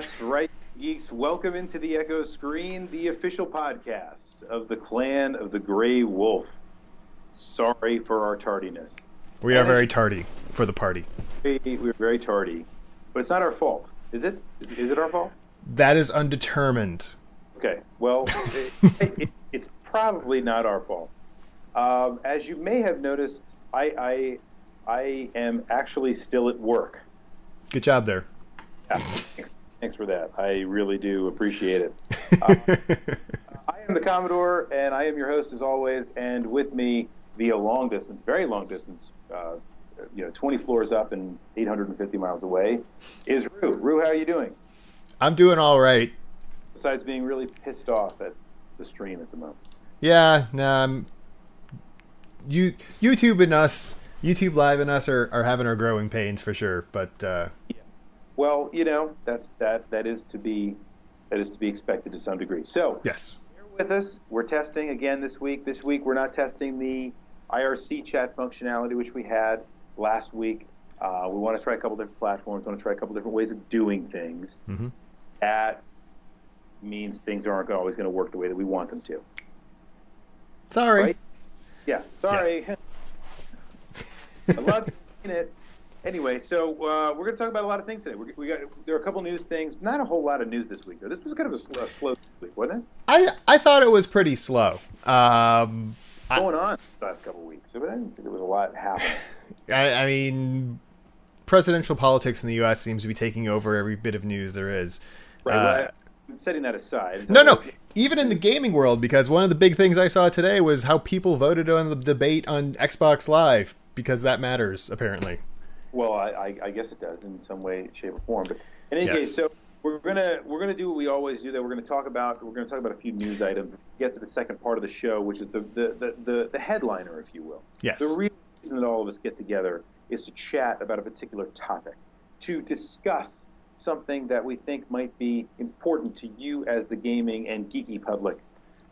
That's right, geeks. Welcome into the Echo Screen, the official podcast of the Clan of the Grey Wolf. Sorry for our tardiness. We are very tardy for the party. We- We're very tardy, but it's not our fault, is it? Is, is it our fault? That is undetermined. Okay. Well, it, it, it's probably not our fault. Um, as you may have noticed, I, I I am actually still at work. Good job there. Yeah, thanks, for that. I really do appreciate it. Uh, I am the Commodore, and I am your host as always. And with me, via long distance, very long distance, uh, you know, 20 floors up and 850 miles away, is Rue. Rue, how are you doing? I'm doing all right. Besides being really pissed off at the stream at the moment. Yeah, um, you YouTube and us, YouTube Live and us are, are having our growing pains for sure. But uh, Well, you know, that's that that is to be that is to be expected to some degree. So yes, bear with us. We're testing again this week. This week we're not testing the IRC chat functionality which we had last week. Uh, we want to try a couple different platforms. Want to try a couple different ways of doing things. Mhm. That means things aren't always going to work the way that we want them to. sorry. Right? Yeah. Sorry. I love it. Anyway, so uh, we're going to talk about a lot of things today. We, we got there are a couple news things. Not a whole lot of news this week though. This was kind of a, sl- a slow week, wasn't it? I I thought it was pretty slow. Um, I- Going on the last couple of weeks. I didn't think there was a lot happening. I, I mean, presidential politics in the U.S. seems to be taking over every bit of news there is. Right. Uh, well, I- setting that aside. No, no. Even in the gaming world, because one of the big things I saw today was how people voted on the debate on Xbox Live, because that matters apparently. Well, I, I, I guess it does in some way, shape, or form. But in any Yes. case, so we're gonna we're gonna do what we always do. That we're gonna talk about we're gonna talk about a few news items. Get to the second part of the show, which is the the, the, the, the headliner, if you will. Yes. The real reason that all of us get together is to chat about a particular topic, to discuss something that we think might be important to you as the gaming and geeky public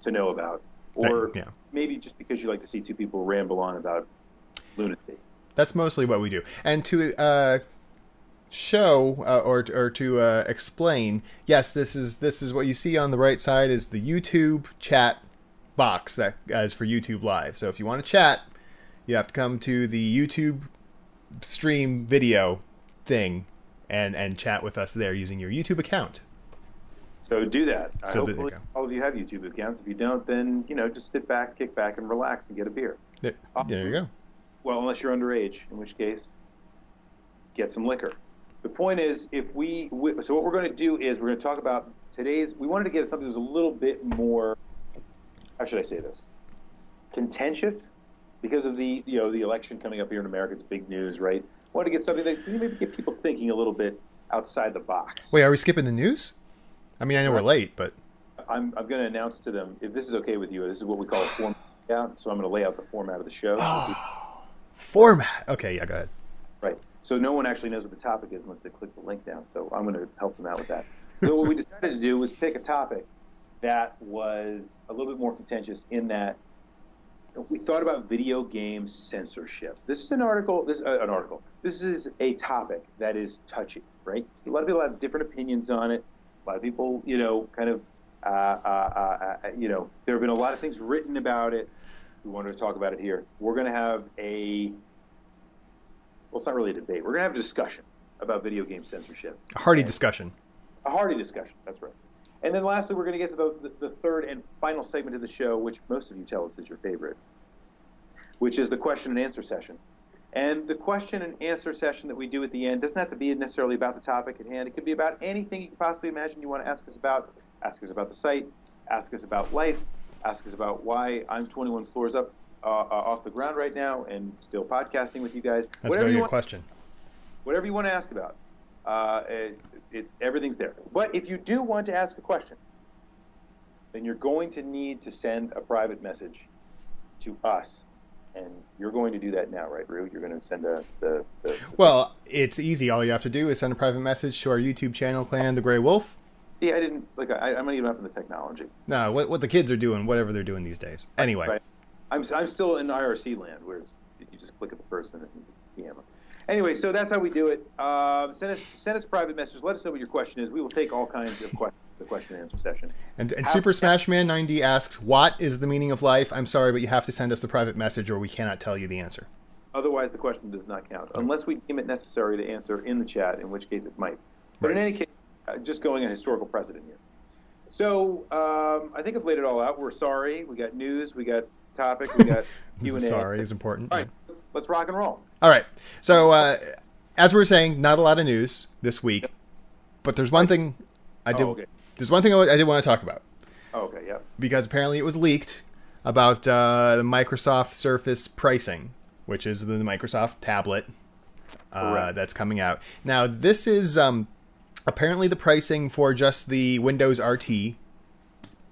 to know about, or yeah. maybe just because you like to see two people ramble on about lunacy. That's mostly what we do. And to uh, show uh, or or to uh, explain, yes, this is this is what you see on the right side is the YouTube chat box that is for YouTube Live. So if you want to chat, you have to come to the YouTube stream video thing and and chat with us there using your YouTube account. So do that. So hopefully all of you have YouTube accounts. If you don't, then you know just sit back, kick back, and relax and get a beer. There, there you go. Well, unless you're underage, in which case, get some liquor. The point is, if we, we so what we're going to do is we're going to talk about today's. We wanted to get something that was a little bit more. How should I say this? Contentious, because of the you know the election coming up here in America. It's big news, right? Wanted to get something that maybe get people thinking a little bit outside the box. Wait, are we skipping the news? I mean, I know we're late, but I'm, I'm going to announce to them if this is okay with you. This is what we call a format. So I'm going to lay out the format of the show. Oh. Format. Okay, yeah, go ahead. Right. So no one actually knows what the topic is unless they click the link down. So I'm going to help them out with that. so what we decided to do was pick a topic that was a little bit more contentious in that we thought about video game censorship. This is an article. This uh, an article. This is a topic that is touchy, right? A lot of people have different opinions on it. A lot of people, you know, kind of, uh, uh, uh, uh, you know, there have been a lot of things written about it. We wanted to talk about it here. We're going to have a well, it's not really a debate. We're going to have a discussion about video game censorship. A hearty discussion. A hearty discussion. That's right. And then lastly, we're going to get to the, the, the third and final segment of the show, which most of you tell us is your favorite, which is the question and answer session. And the question and answer session that we do at the end doesn't have to be necessarily about the topic at hand. It could be about anything you could possibly imagine you want to ask us about. Ask us about the site. Ask us about life. Ask us about why I'm 21 floors up uh, uh, off the ground right now and still podcasting with you guys. That's a Whatever very you good want question. whatever you want to ask about. Uh, it, it's everything's there. But if you do want to ask a question, then you're going to need to send a private message to us, and you're going to do that now, right, Rue? You're going to send a the, the, the Well, it's easy. All you have to do is send a private message to our YouTube channel, Clan the Grey Wolf. Yeah, I didn't like. I, I'm not even up in the technology. No, what, what the kids are doing, whatever they're doing these days. Anyway, Right. I'm I'm still in IRC land where it's you just click at the person and you just PM them. Anyway, so that's how we do it. Um, send us send us private messages. Let us know what your question is. We will take all kinds of questions. The question and answer session. And, and Super Smash Man 90 asks, "What is the meaning of life?" I'm sorry, but you have to send us the private message, or we cannot tell you the answer. Otherwise, the question does not count, unless we deem it necessary to answer in the chat, in which case it might. But in any case, uh, just going a historical precedent here. So um, I think I've laid it all out. We're sorry. We got news. We got topic. We got Q and A. sorry is important. All right, let's, let's rock and roll. All right. So uh, as we were saying, not a lot of news this week, but there's one thing I did. Oh, okay. There's one thing I did want to talk about Oh, okay, yeah. because apparently it was leaked about uh, the Microsoft Surface pricing, which is the Microsoft tablet uh, that's coming out. Now, this is um, apparently the pricing for just the Windows RT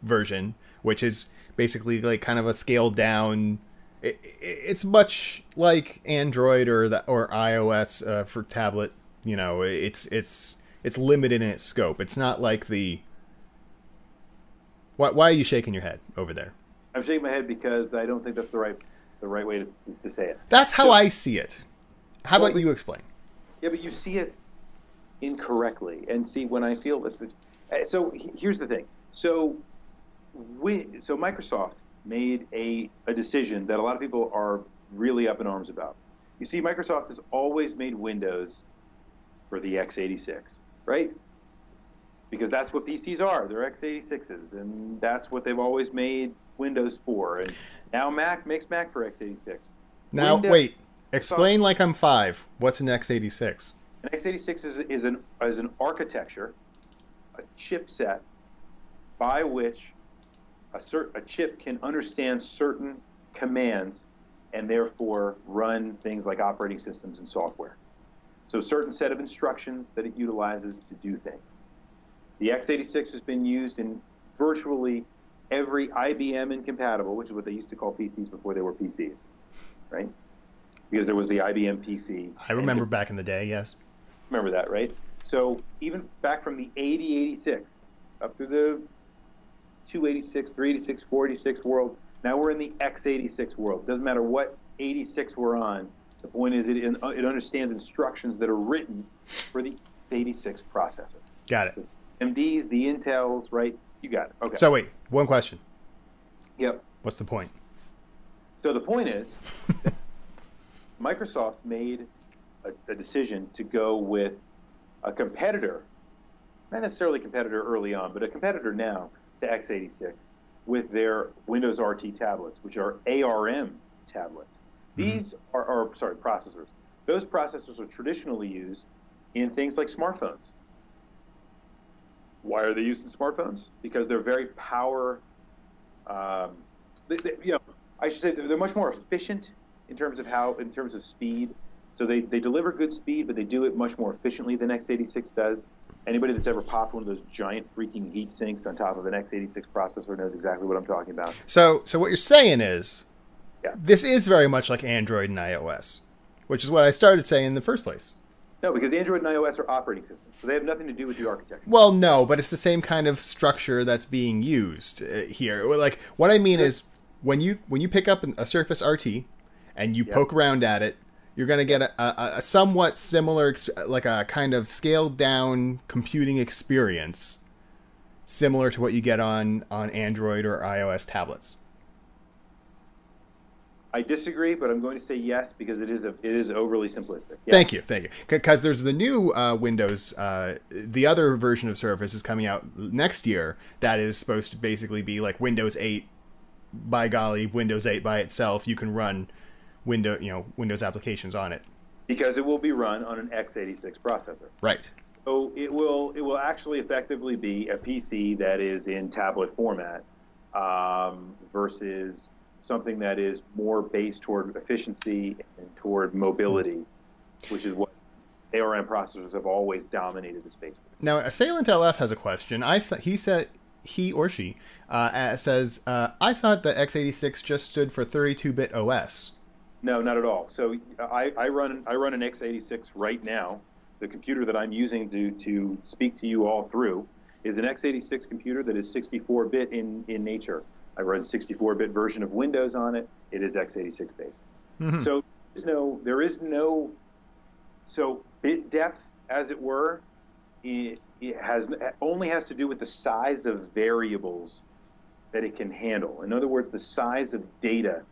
version, which is basically like kind of a scaled down. It, it- it's much like Android or the, or iOS uh, for tablet. You know, it's it's it's limited in its scope. It's not like the. Why, why are you shaking your head over there? I'm shaking my head because I don't think that's the right the right way to, to, to say it. That's how So- I see it. How Well, about you explain? Yeah, but you see it incorrectly. And see, when I feel it's a, uh, so here's the thing. So we, so Microsoft made a, a decision that a lot of people are really up in arms about. You see, Microsoft has always made Windows for the x86, right? Because that's what PCs are. They're x86s, and that's what they've always made Windows for. And now Mac makes Mac for x86. Now, Windows- wait. Explain like I'm five. What's an x86? An x86 is, is, an, is an architecture, a chipset, by which a, cer- a chip can understand certain commands and therefore run things like operating systems and software. So, a certain set of instructions that it utilizes to do things. The x86 has been used in virtually every IBM incompatible, which is what they used to call PCs before they were PCs, right? Because there was the IBM PC. I remember back in the day, yes. Remember that, right? So even back from the 8086 up through the 286, 386, 486 world, now we're in the x86 world. Doesn't matter what 86 we're on. The point is it, it understands instructions that are written for the x86 processor. Got it. MDs, the Intels, right? You got it. Okay. So wait, one question. yep. What's the point? So the point is, Microsoft made a, a decision to go with a competitor, not necessarily a competitor early on, but a competitor now to x86 with their Windows RT tablets, which are ARM tablets. These are, are sorry processors. Those processors are traditionally used in things like smartphones. Why are they used in smartphones? Because they're very power. Um, they, they, you know, I should say they're, they're much more efficient in terms of how, in terms of speed. So they, they deliver good speed, but they do it much more efficiently than x86 does. Anybody that's ever popped one of those giant freaking heat sinks on top of an x86 processor knows exactly what I'm talking about. So, so what you're saying is, Yeah. this is very much like Android and iOS, which is what I started saying in the first place. No, because Android and iOS are operating systems, so they have nothing to do with the architecture. Well, no, but it's the same kind of structure that's being used uh, here. Like what I mean is when you when you pick up a Surface RT and you poke around at it, you're going to get a, a, a somewhat similar, like a kind of scaled down computing experience, similar to what you get on on Android or iOS tablets. I disagree, but I'm going to say yes because it is a, it is overly simplistic. Yes. Thank you, thank you. Because there's the new uh, Windows, uh, the other version of Surface is coming out next year. That is supposed to basically be like Windows 8. By golly, Windows 8 by itself, you can run window, you know, Windows applications on it. Because it will be run on an x86 processor. Right. So it will it will actually effectively be a PC that is in tablet format um, versus something that is more based toward efficiency and toward mobility, which is what ARM processors have always dominated the space. Now, Assailant LF has a question. I th- he said he or she uh, uh, says uh, I thought that x86 just stood for 32-bit OS. No, not at all. So I, I run I run an x86 right now. The computer that I'm using to, to speak to you all through is an x86 computer that is 64-bit in, in nature. I run 64-bit version of Windows on it. It is x86 based. Mhm. So there's no there is no so bit depth, as it were, it, it has only has to do with the size of variables that it can handle. In other words, the size of data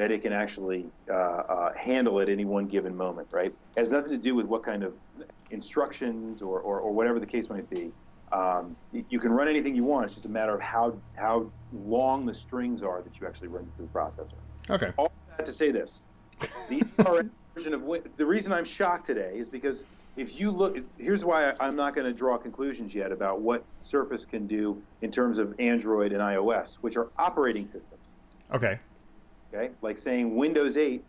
that it can actually uh, uh, handle at any one given moment, right? It has nothing to do with what kind of instructions or, or, or whatever the case might be. Um, you can run anything you want. It's just a matter of how how long the strings are that you actually run through the processor. Okay. All that to say this: the version of Win- the reason I'm shocked today is because if you look, here's why I'm not going to draw conclusions yet about what Surface can do in terms of Android and iOS, which are operating systems. Okay. Okay, like saying Windows 8,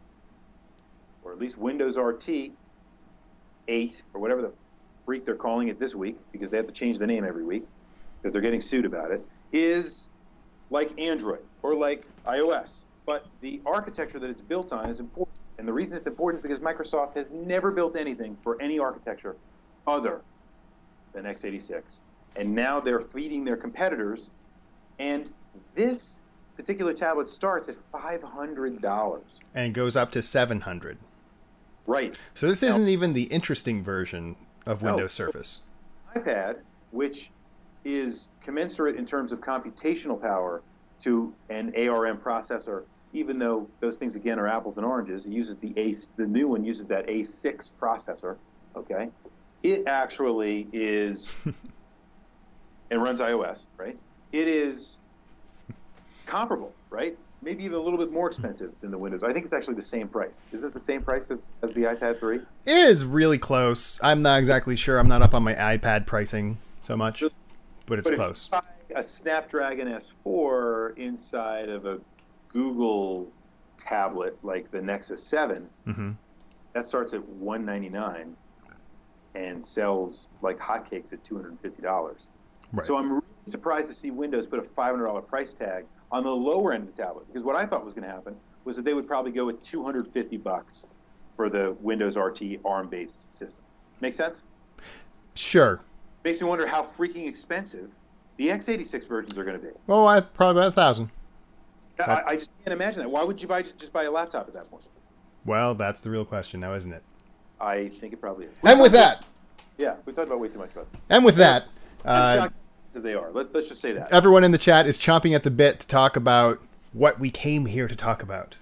or at least Windows RT 8, or whatever the freak they're calling it this week, because they have to change the name every week, because they're getting sued about it, is like Android or like iOS. But the architecture that it's built on is important. And the reason it's important is because Microsoft has never built anything for any architecture other than x86. And now they're feeding their competitors. And this particular tablet starts at $500. And goes up to 700. Right. So this isn't even the interesting version of No. Windows Surface. iPad, which is commensurate in terms of computational power to an ARM processor, even though those things again are apples and oranges. It uses the A, the new one uses that A6 processor. Okay, it actually is and runs iOS, right? It is comparable, right? Maybe even a little bit more expensive than the Windows. I think it's actually the same price. Is it the same price as, as the iPad 3? It is really close. I'm not exactly sure. I'm not up on my iPad pricing so much, but it's But if close. you buy a Snapdragon S4 inside of a Google tablet like the Nexus 7, hmm that starts at 199 and sells like hotcakes at $250. Right. So I'm really surprised to see Windows put a $500 price tag on the lower end of the tablet because what I thought was going to happen was that they would probably go with 250 bucks for the Windows RT ARM-based system. Make sense? Sure. Makes me wonder how freaking expensive the x86 versions are going to be. Well, I probably about a thousand. I, I just can't imagine that. Why would you buy just buy a laptop at that point? Well, that's the real question now, isn't it? I think it probably is. And with that, yeah, we talked about way too much about this. and with that, uh, that they are. Let, let's just say that. everyone in the chat is chomping at the bit to talk about what we came here to talk about.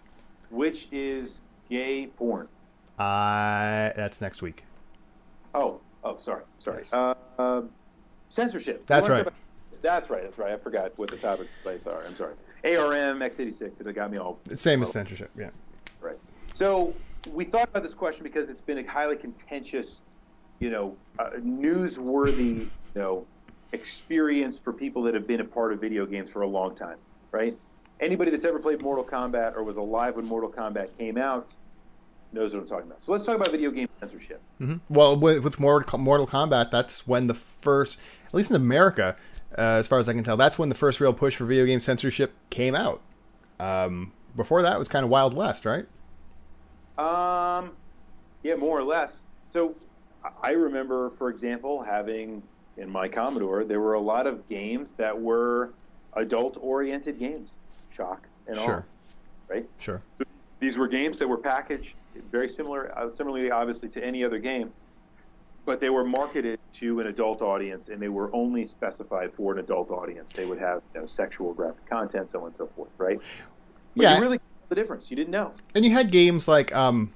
Which is gay porn. Uh, that's next week. Oh, oh, sorry, sorry. Yes. Uh, um, censorship. That's right. about- that's right. That's right. I forgot what the topic place are. I'm sorry. ARM x86. It got me all It's same as censorship. Yeah. Right. So we thought about this question because it's been a highly contentious, you know, uh, newsworthy, you know, experience for people that have been a part of video games for a long time, right? Anybody that's ever played Mortal Kombat or was alive when Mortal Kombat came out knows what I'm talking about. So let's talk about video game censorship. hmm Well, with, with Mortal Kombat, that's when the first, at least in America, uh, as far as I can tell, that's when the first real push for video game censorship came out. Um, before that, it was kind of Wild West, right? Um, yeah, more or less. So I remember, for example, having in my Commodore, there were a lot of games that were adult-oriented games, shock and all, Sure. right? Sure. So these were games that were packaged very similar, uh, similarly, obviously, to any other game, but they were marketed to an adult audience, and they were only specified for an adult audience. They would have you know, sexual, graphic content, so on and so forth, right? But Yeah. you really the difference. You didn't know. And you had games like um,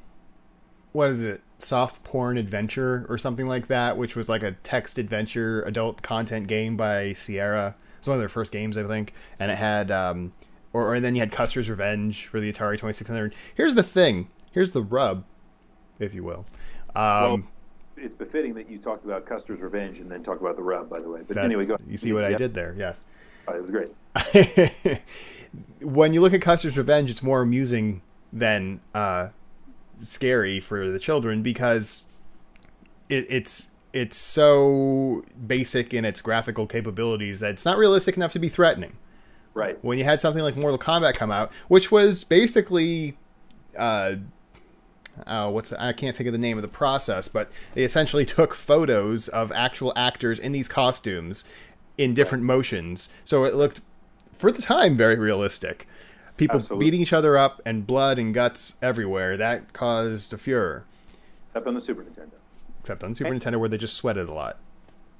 what is it? Soft porn adventure or something like that, which was like a text adventure adult content game by Sierra. It's one of their first games, I think, and it had um, or, or then you had Custer's Revenge for the Atari Twenty Six Hundred. Here's the thing. Here's the rub, if you will. Um, Well, it's befitting that you talked about Custer's Revenge and then talk about the rub, by the way. But that- anyway, go. You see what I did there? Yes. Oh, it was great. when you look at Custer's Revenge, it's more amusing than uh, scary for the children because it, it's it's so basic in its graphical capabilities that it's not realistic enough to be threatening. Right. When you had something like Mortal Kombat come out, which was basically, uh, oh, what's the, I can't think of the name of the process, but they essentially took photos of actual actors in these costumes in different motions, so it looked, for the time, very realistic. People Absolutely. beating each other up and blood and guts everywhere. That caused a furor. except on the Super Nintendo. Except on Super Nintendo, where they just sweated a lot.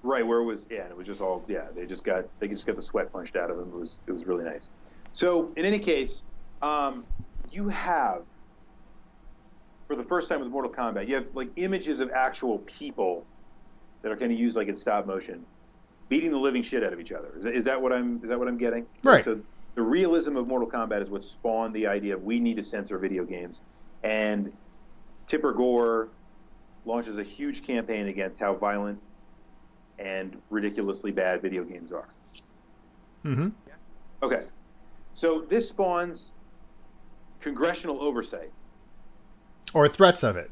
Right, where it was, yeah, it was just all, yeah, they just got, they just got the sweat punched out of them. It was, it was really nice. So, in any case, um, you have, for the first time with Mortal Kombat, you have like images of actual people that are going to use like in stop motion, beating the living shit out of each other. Is, that- is that what I'm, is that what I'm getting? Right. So, the realism of Mortal Kombat is what spawned the idea of we need to censor video games, and Tipper Gore launches a huge campaign against how violent and ridiculously bad video games are. Mm-hmm. Okay. So this spawns congressional oversight, Or threats of it.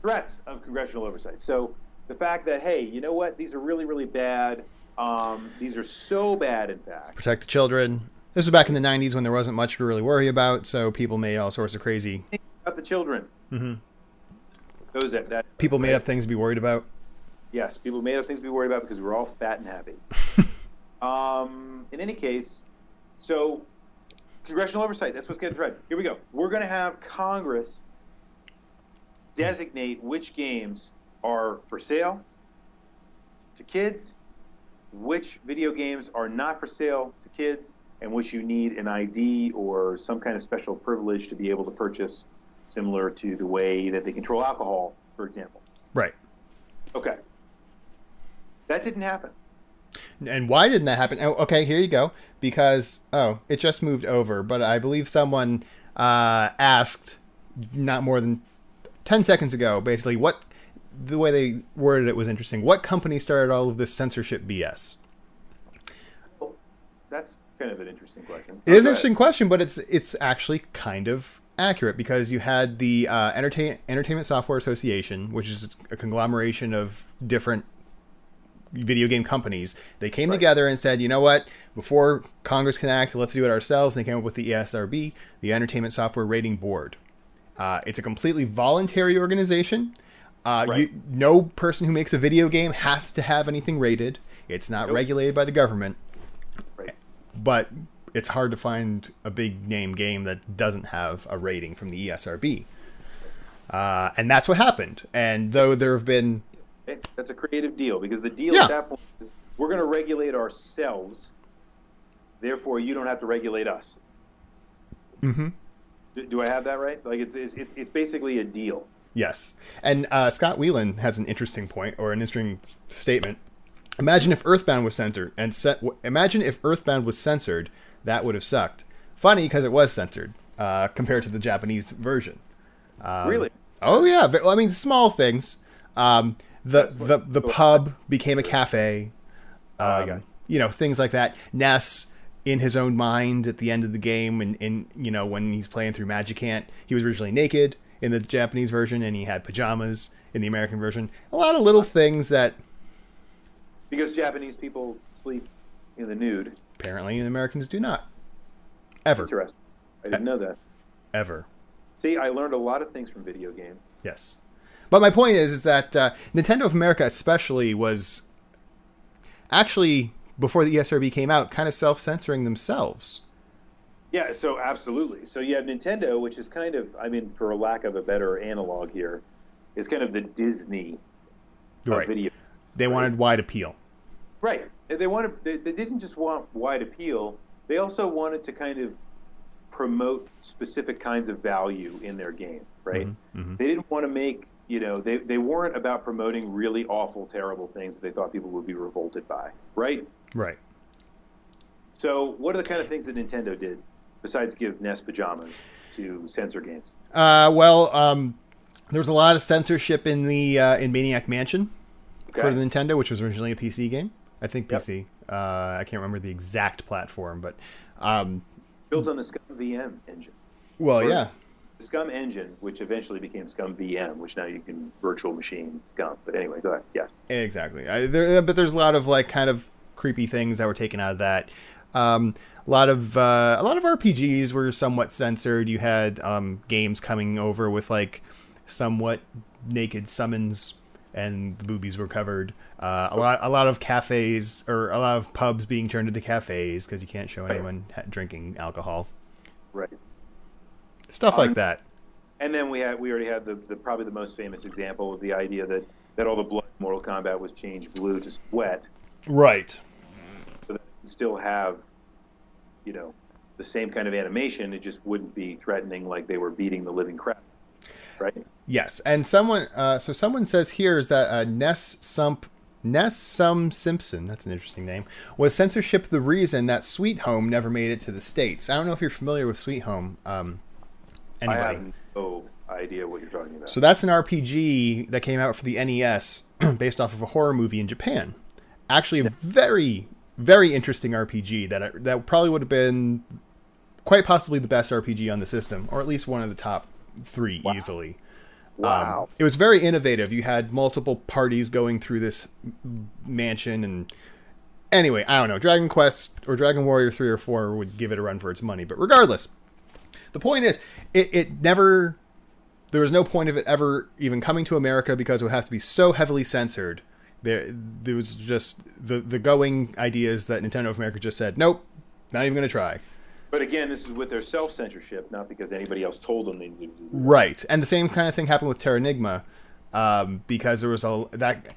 threats of congressional oversight. So the fact that, hey, you know what? These are really, really bad. Um, these are so bad, in fact. Protect the children. This was back in the 90s when there wasn't much to really worry about, so people made all sorts of crazy. About the children. Mhm. Those that, that People made up things to be worried about. Yes, people made up things to be worried about because we were all fat and happy. um, in any case, so congressional oversight, that's what's getting thread. Here we go. We're going to have Congress designate which games are for sale to kids, which video games are not for sale to kids, and which you need an ID or some kind of special privilege to be able to purchase, similar to the way that they control alcohol, for example. Right. Okay. That didn't happen. And why didn't that happen? Oh, okay, here you go. Because oh, it just moved over, but I believe someone uh, asked not more than ten seconds ago, basically what the way they worded it was interesting. What company started all of this censorship BS? Well, that's kind of an interesting question. It is an interesting question, but it's it's actually kind of accurate because you had the uh, Entertain, Entertainment Software Association, which is a conglomeration of different video game companies. They came Right. together and said, you know what? Before Congress can act, let's do it ourselves. And they came up with the ESRB, the Entertainment Software Rating Board. Uh, it's a completely voluntary organization. Uh, Right. you, no person who makes a video game has to have anything rated. It's not Nope. regulated by the government Right. But it's hard to find a big name game that doesn't have a rating from the ESRB. Uh, and that's what happened. And though there have been. That's a creative deal because the deal Yeah. at that point is we're going to regulate ourselves. Therefore, you don't have to regulate us. Mm-hmm. Do, do I have that right? Like it's it's it's, it's basically a deal. yes. And uh, Scott Whelan has an interesting point or an interesting statement. Imagine if Earthbound was censored, and set, imagine if Earthbound was censored, that would have sucked. Funny because it was censored uh, compared to the Japanese version. Um, Really? Oh yeah. Well, I mean, small things. Um, the the the pub became a cafe. Oh, Um, it. you know things like that. Ness in his own mind at the end of the game, and in you know when he's playing through Magicant, he was originally naked in the Japanese version, and he had pajamas in the American version. A lot of little things that Because Japanese people sleep in the nude. apparently Americans do not. Ever, Interesting. I didn't know that. ever. See, I learned a lot of things from video games. Yes. But my point is, is that uh, Nintendo of America, especially, was actually before the E ESRB came out, kind of self-censoring themselves. Yeah, so absolutely. So you have Nintendo, which is kind of, I mean, for a lack of a better analog here, is kind of the Disney Right. video. They wanted wide appeal. Right. They- wanted. They, they didn't just want wide appeal. They also wanted to kind of promote specific kinds of value in their game. Right. mhm. They didn't want to make. You know, they, they weren't about promoting really awful, terrible things that they thought people would be revolted by. Right. Right. So, what are the kind of things that Nintendo did besides give NES pajamas to censor games? Uh, well, um, there was a lot of censorship in the uh, in Maniac Mansion for the Nintendo, which was originally a PC game. I think Yep. PC. Uh, I can't remember the exact platform, but um, Built on the Scum VM engine. well, Or- yeah, The Scum engine, which eventually became ScummVM, which now you can virtual machine SCUMM. But anyway, go ahead. Yes. exactly. I, there, but there's a lot of like kind of creepy things that were taken out of that. Um, a lot of uh, a lot of RPGs were somewhat censored. You had um, games coming over with like somewhat naked summons, and the boobies were covered. Uh, a lot a lot of cafes or a lot of pubs being turned into cafes because you can't show anyone ha- drinking alcohol. Right. Stuff like Um, that. And then we had we already had the, the probably the most famous example of the idea that that all the blood in Mortal Kombat was changed blue to sweat, Right. so that can still have, you know, the same kind of animation. It just wouldn't be threatening like they were beating the living crap, right? Yes, and someone, uh, so someone says here is that uh, Ness Sump, Ness Sum Simpson, that's an interesting name, was censorship the reason that Sweet Home never made it to the states. I don't know if you're familiar with Sweet Home. Um, I anybody? have no idea what you're talking about. So that's an RPG that came out for the NES based off of a horror movie in Japan. Actually, a very, very interesting RPG that I, that probably would have been quite possibly the best RPG on the system, or at least one of the top three easily. wow. Um, it was very innovative. You had multiple parties going through this mansion, and anyway, I don't know. Dragon Quest or Dragon Warrior three or four would give it a run for its money, but regardless, the point is, it, it never. There was no point of it ever even coming to America because it would have to be so heavily censored. There, there was just the the going ideas that Nintendo of America just said, nope, not even going to try. But again, this is with their self censorship, not because anybody else told them they needed to do that. Right, and the same kind of thing happened with Terranigma, um, because there was a that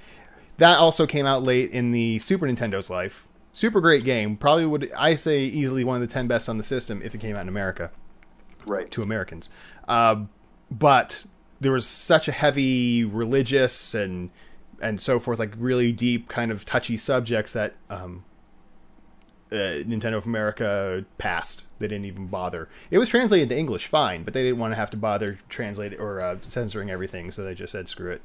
that also came out late in the Super Nintendo's life. Super great game, probably would I say easily one of the ten best on the system if it came out in America Right. to Americans. Uh, but there was such a heavy religious and and so forth, like really deep kind of touchy subjects that um, uh, Nintendo of America passed. They didn't even bother. It was translated to English, fine, but they didn't want to have to bother translating or uh, censoring everything, so they just said screw it.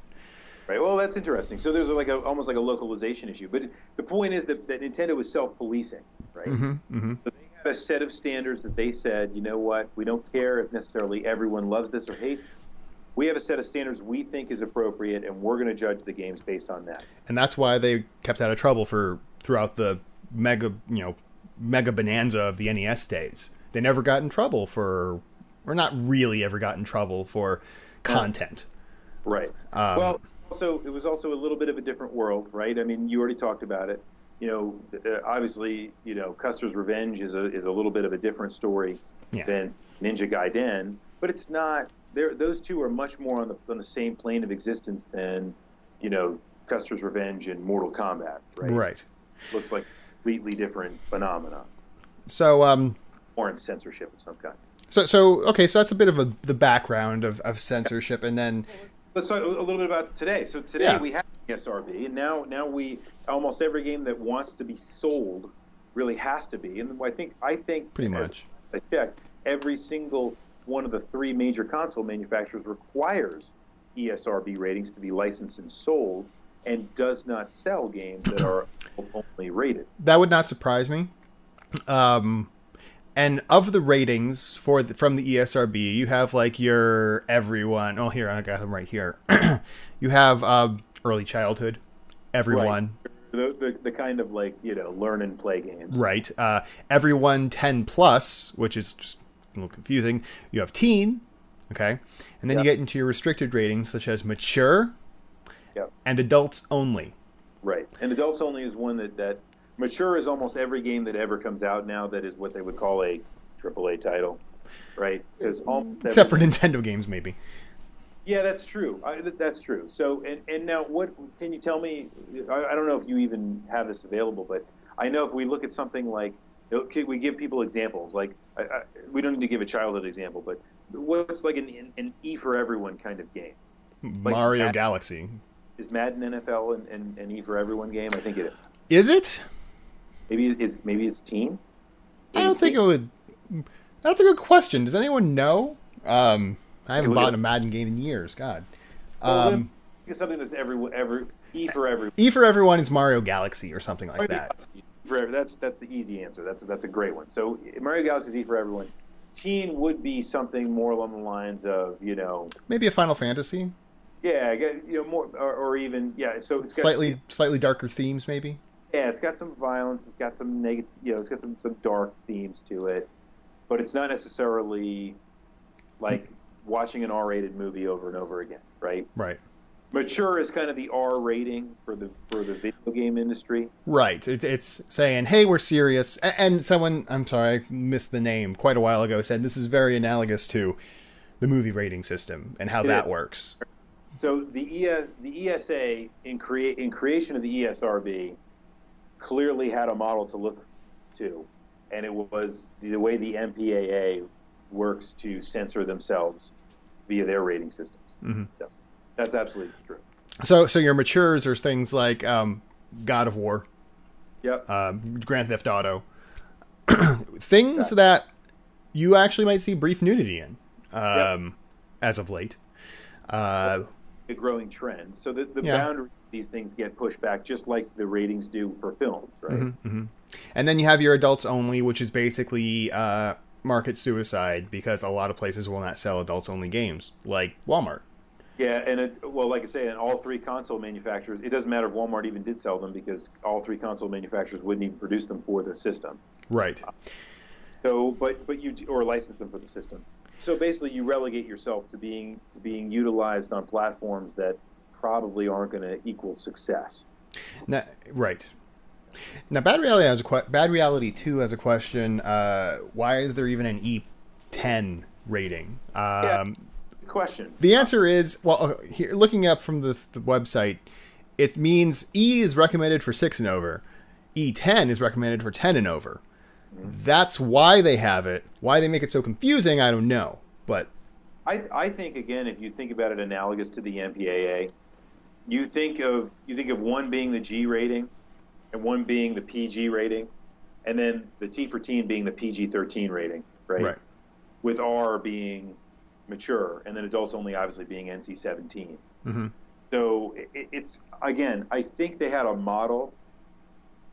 Right. Well, that's interesting. So there's like a almost like a localization issue. But the point is that, that Nintendo was self-policing, right? Mm-hmm. So they had a set of standards that they said, you know what, we don't care if necessarily everyone loves this or hates. We have a set of standards we think is appropriate, and we're going to judge the games based on that. and that's why they kept out of trouble for throughout the mega you know mega bonanza of the NES days. They never got in trouble for, or not really ever got in trouble for content. Right. Um, well, also it was also a little bit of a different world, right? I mean, you already talked about it. You know, uh, obviously, you know, Custer's Revenge is a is a little bit of a different story Yeah. than Ninja Gaiden, but it's not. There, those two are much more on the on the same plane of existence than, you know, Custer's Revenge and Mortal Kombat, right? Right. Looks like completely different phenomena, So um or in censorship of some kind. so so okay, so that's a bit of a the background of, of censorship and then Let's talk a little bit about today. So today Yeah. we have SRB, and now now we almost every game that wants to be sold really has to be. And I think I think pretty much. I checked, every single one of the three major console manufacturers requires ESRB ratings to be licensed and sold, and does not sell games that are only rated. That would not surprise me. Um and of the ratings for the, from the ESRB, you have like your everyone. Oh, here I got them right here. you have uh, early childhood, everyone, The, the, the kind of like you know learn and play games. right? Uh, everyone 10 plus, which is just a little confusing. You have teen, okay, and then you get into your restricted ratings such as mature Yep. and adults only. Right. And adults only is one that, that mature is almost every game that ever comes out now that is what they would call a AAA title. Right? Because mm, Except for Nintendo games, maybe. yeah, that's true. I, th- that's true. So and and now what can you tell me? I, I don't know if you even have this available, but I know if we look at something like okay, we give people examples. Like I, I, we don't need to give a childhood example, but what's like an, an E for everyone kind of game? Mario that- Galaxy. Is Madden NFL and, an, an E for everyone game? I think it is. Is it? Maybe is maybe it's Team. I don't think it would. That's a good question. Does anyone know? Um, I haven't bought a Madden game in years. God. Well, Um, it's something that's every every E for everyone. e for everyone is Mario Galaxy or something like that. For every, that's that's the easy answer. That's that's a great one. So Mario Galaxy's E for everyone. Teen would be something more along the lines of you know Maybe a Final Fantasy. Yeah you know more or, or even yeah so it's got Slightly, slightly darker themes, maybe. yeah it's got some violence it's got some negative you know it's got some some dark themes to it but it's not necessarily like watching an R-rated movie over and over again right Right. mature is kind of the R rating for the for the video game industry Right. It, it's saying, "Hey, we're serious." And someone, I'm sorry, I missed the name quite a while ago, said this is very analogous to the movie rating system and how It that is. works. So the ES, the ESA in create in creation of the ESRB clearly had a model to look to, and it was the way the MPAA works to censor themselves via their rating systems. Mhm. So that's absolutely true. So so your matures are things like um, God of War, Yep. um, Grand Theft Auto, things Exactly. that you actually might see brief nudity in um, as of late. Uh, a growing trend. So the, the Yeah. boundaries of these things get pushed back, just like the ratings do for films, right? mhm, mhm. And then you have your adults only, which is basically uh, market suicide because a lot of places will not sell adults only games, like Walmart. Yeah, and it, well, like I say, and all three console manufacturers, it doesn't matter if Walmart even did sell them because all three console manufacturers wouldn't even produce them for the system. Right. So, but but you or license them for the system. So basically, you relegate yourself to being to being utilized on platforms that probably aren't going to equal success. Now, right. Now, Bad Reality has a que- Bad Reality Two has a question. Uh, why is there even an E10 rating? Um, Good question. The answer is well, uh, here, looking up from this, the website, it means E is recommended for six and over, E10 is recommended for ten and over. That's why they have it. Why they make it so confusing, I don't know. But I, I think again, if you think about it analogous to the MPAA, you think of you think of one being the G rating, and one being the PG rating, and then the T for teen being the PG-13 rating, right? right, With R being mature, and then adults only, obviously being NC-17. hmm So it, it's again, I think they had a model,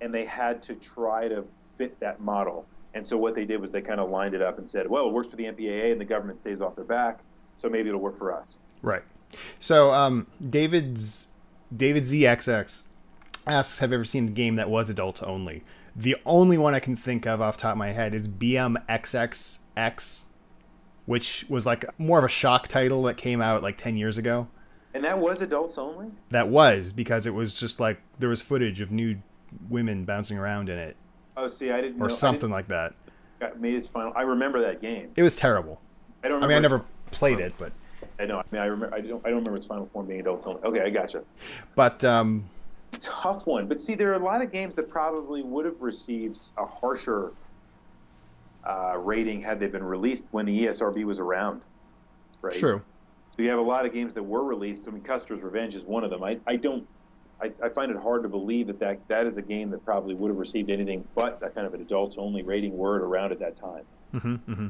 and they had to try to fit that model. And so what they did was they kind of lined it up and said, well, it works for the MPAA, and the government stays off their back, so maybe it'll work for us. right. So um, David's David ZXX asks, "Have you ever seen a game that was adults only?" The only one I can think of off the top of my head is BMXXX, which was like more of a shock title that came out like ten years ago. And that was adults only. That was because it was just like there was footage of nude women bouncing around in it Oh, see, I didn't know. or something like that. I made its final. I remember that game. It was terrible. I don't. I mean, I never played it, but I know. I mean, I remember. I don't. I don't remember its final form being adults only. Okay, I gotcha. but um, Tough one, but see, there are a lot of games that probably would have received a harsher uh, rating had they been released when the ESRB was around. Right. true. So you have a lot of games that were released. I mean, Custer's Revenge is one of them. I, I don't. I, I find it hard to believe that, that that is a game that probably would have received anything but that kind of an adults only rating word around at that time. hmm hmm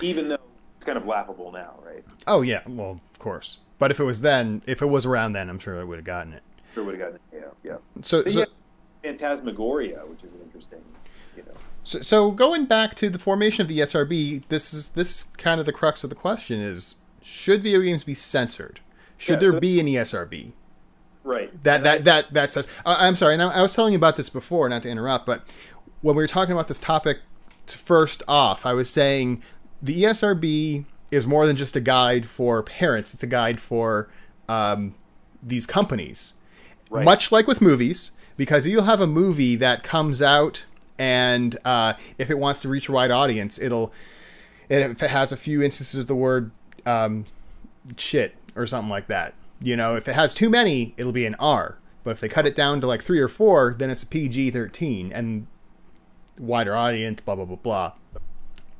Even though it's kind of laughable now, right? Oh yeah, well of course. But if it was then, if it was around then, I'm sure I would have gotten it. Sure would have gotten it. Yeah, yeah. So, so, yeah, Phantasmagoria, which is interesting, you know. so, so going back to the formation of the SRB, this is this is kind of the crux of the question: is should video games be censored? Should Yeah, there so- be an ESRB? Right. That And that I- that that says. I, I'm sorry. Now I was telling you about this before, not to interrupt, but when we were talking about this topic first off, I was saying the ESRB is more than just a guide for parents. It's a guide for um, these companies, Right. much like with movies, because you'll have a movie that comes out, and uh, if it wants to reach a wide audience, it'll. And it has a few instances of the word um, shit or something like that. You know, if it has too many, it'll be an R. But if they cut it down to like three or four, then it's a PG 13 and wider audience, blah, blah, blah, blah. Yeah.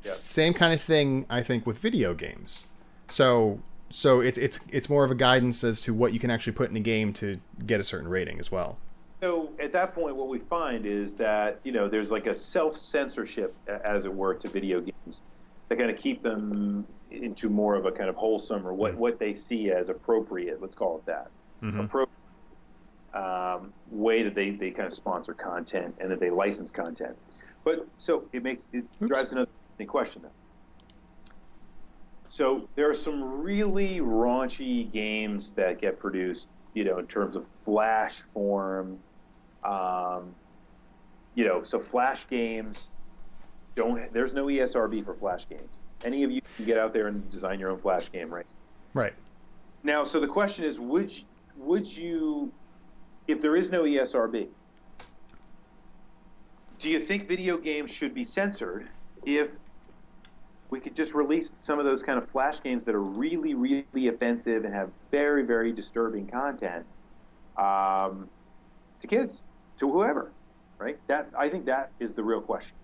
Same kind of thing, I think, with video games. So. So it's it's it's more of a guidance as to what you can actually put in a game to get a certain rating as well. So at that point, what we find is that you know there's like a self censorship, as it were, to video games that kind of keep them into more of a kind of wholesome or what what they see as appropriate. Let's call it that. Mhm. Appropriate um, way that they, they kind of sponsor content and that they license content. But so it makes it Oops. drives another question though. So there are some really raunchy games that get produced, you know, in terms of flash form. Um, you know, so flash games don't. There's no ESRB for flash games. Any of you can get out there and design your own flash game, right? Right. Now, so the question is, would you, would you, if there is no ESRB, do you think video games should be censored if we could just release some of those kind of flash games that are really, really offensive and have very, very disturbing content um, to kids, to whoever, right? That I think that is the real question.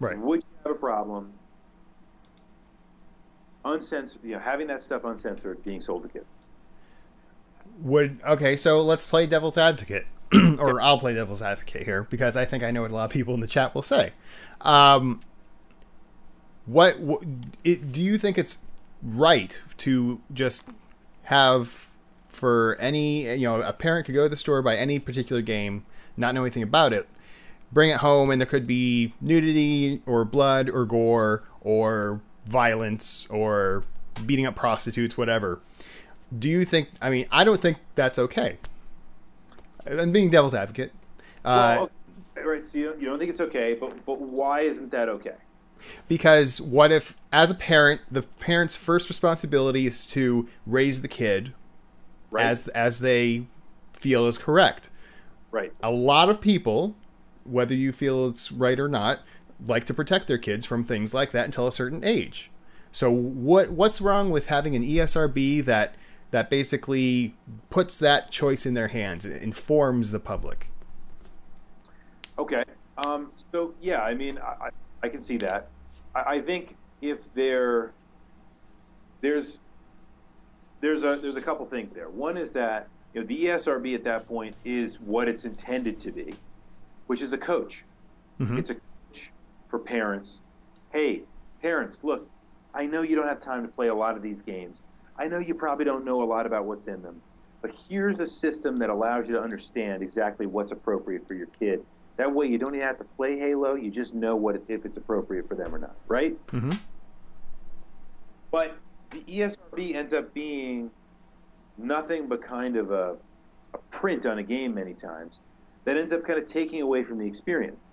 Right. Would you have a problem uncensored, you know, having that stuff uncensored being sold to kids? Would okay, so let's play devil's advocate, or I'll play devil's advocate here because I think I know what a lot of people in the chat will say. Um, what, what it, do you think it's right to just have for any you know a parent could go to the store buy any particular game, not know anything about it, bring it home, and there could be nudity or blood or gore or violence or beating up prostitutes, whatever. Do you think? I mean, I don't think that's okay. I'm being devil's advocate. Uh, well, right. So you don't, you don't think it's okay, but but why isn't that okay? Because what if, as a parent, the parent's first responsibility is to raise the kid right. as as they feel is correct. Right. A lot of people, whether you feel it's right or not, like to protect their kids from things like that until a certain age. So what what's wrong with having an ESRB that that basically puts that choice in their hands, and informs the public? Okay. Um, so yeah, I mean, I, I can see that. I, I think if there there's there's a there's a couple things there. One is that you know the ESRB at that point is what it's intended to be, which is a coach. Mm-hmm. It's a for parents. Hey, parents, look, I know you don't have time to play a lot of these games. I know you probably don't know a lot about what's in them, but here's a system that allows you to understand exactly what's appropriate for your kid. That way, you don't even have to play Halo. You just know what if it's appropriate for them or not, right? Mm-hmm. But the ESRB ends up being nothing but kind of a, a print on a game many times that ends up kind of taking away from the experience.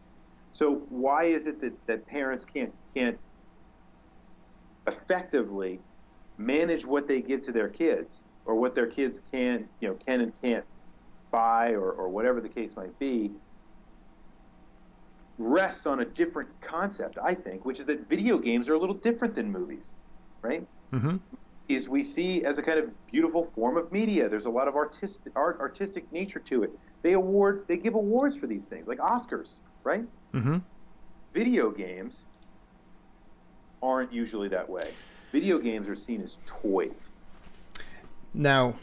So why is it that, that parents can't can't effectively manage what they give to their kids or what their kids can you know can and can't buy or, or whatever the case might be rests on a different concept, I think, which is that video games are a little different than movies, right? Mm-hmm. Is we see as a kind of beautiful form of media. There's a lot of artistic art, artistic nature to it. They award, they give awards for these things, like Oscars, right? Mm-hmm. Video games aren't usually that way. Video games are seen as toys. Now,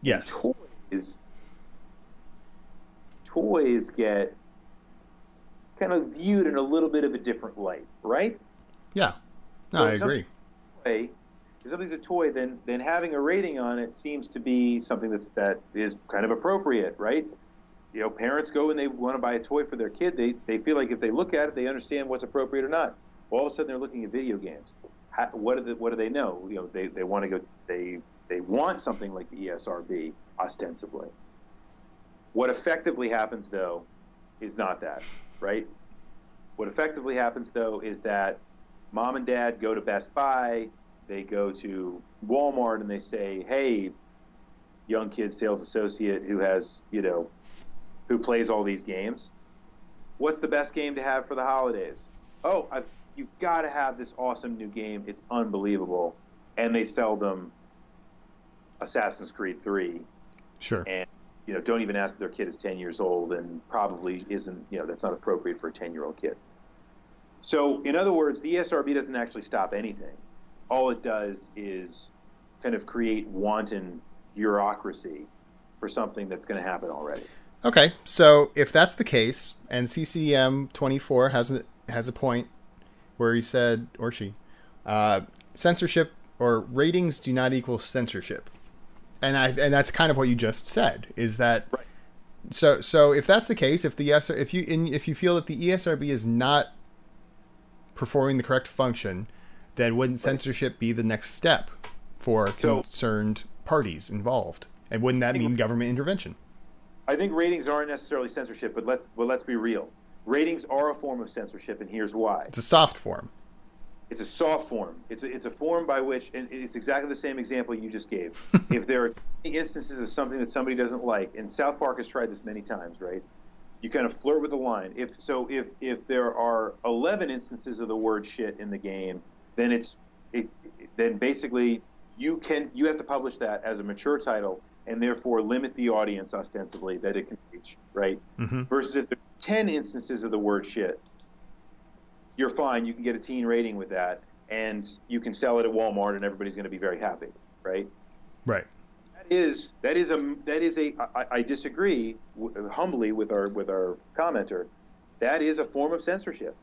yes, toys toys get kind of viewed in a little bit of a different light, right? Yeah, no, so I agree. Toy, if something's a toy, then then having a rating on it seems to be something that's that is kind of appropriate, right? You know, parents go and they want to buy a toy for their kid. They they feel like if they look at it, they understand what's appropriate or not. All of a sudden, they're looking at video games. How, what do they, what do they know? You know, they they want to go. They they want something like the ESRB ostensibly. What effectively happens though is not that right? What effectively happens though is that mom and dad go to Best Buy, they go to Walmart and they say, "Hey, young kid sales associate who has, you know, who plays all these games, what's the best game to have for the holidays?" Oh, I've, you've got to have this awesome new game. It's unbelievable, and they sell them Assassin's Creed 3. Sure. And you know, don't even ask their kid is 10 years old and probably isn't, you know, that's not appropriate for a 10 year old kid. So, in other words, the ESRB doesn't actually stop anything. All it does is kind of create wanton bureaucracy for something that's going to happen already. Okay, so if that's the case, and CCM 24 has a, has a point where he said, or she, uh, censorship or ratings do not equal censorship. And I and that's kind of what you just said is that right. so so if that's the case if the ESR, if you in, if you feel that the ESRB is not performing the correct function then wouldn't censorship be the next step for concerned parties involved? And wouldn't that mean government intervention I think ratings aren't necessarily censorship but let's but let's be real ratings are a form of censorship and here's why it's a soft form it's a soft form. It's a, it's a form by which, and it's exactly the same example you just gave. if there are instances of something that somebody doesn't like, and South Park has tried this many times, right? You kind of flirt with the line. If so, if if there are 11 instances of the word shit in the game, then it's it, then basically you can you have to publish that as a mature title and therefore limit the audience ostensibly that it can reach, right? Mm-hmm. Versus if there's ten instances of the word shit, you're fine. You can get a teen rating with that, and you can sell it at Walmart, and everybody's going to be very happy, right? Right. That is that is a that is a I, I disagree w- humbly with our with our commenter. That is a form of censorship,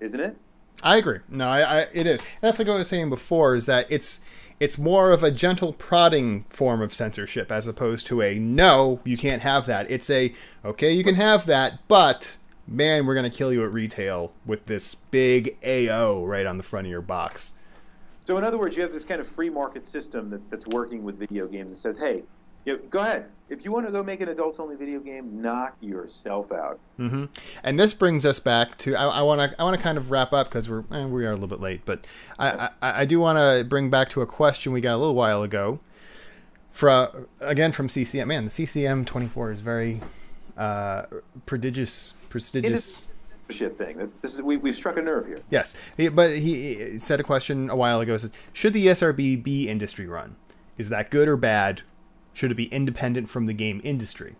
isn't it? I agree. No, I, I it is. That's like I was saying before. Is that it's it's more of a gentle prodding form of censorship as opposed to a no, you can't have that. It's a okay, you can have that, but man, we're gonna kill you at retail with this big AO right on the front of your box. So in other words, you have this kind of free market system that's that's working with video games. It says, hey, go ahead. If you want to go make an adults only video game, knock yourself out. hmm And this brings us back to I want to I want to kind of wrap up because we're eh, we are a little bit late, but I I, I do want to bring back to a question we got a little while ago. From again from CCM, man, the CCM twenty four is very uh, prodigious, prestigious. Shit thing. That's this is we we've struck a nerve here. Yes, He- but he said a question a while ago. Says, Should the ESRB be industry run? Is that good or bad? Should it be independent from the game industry?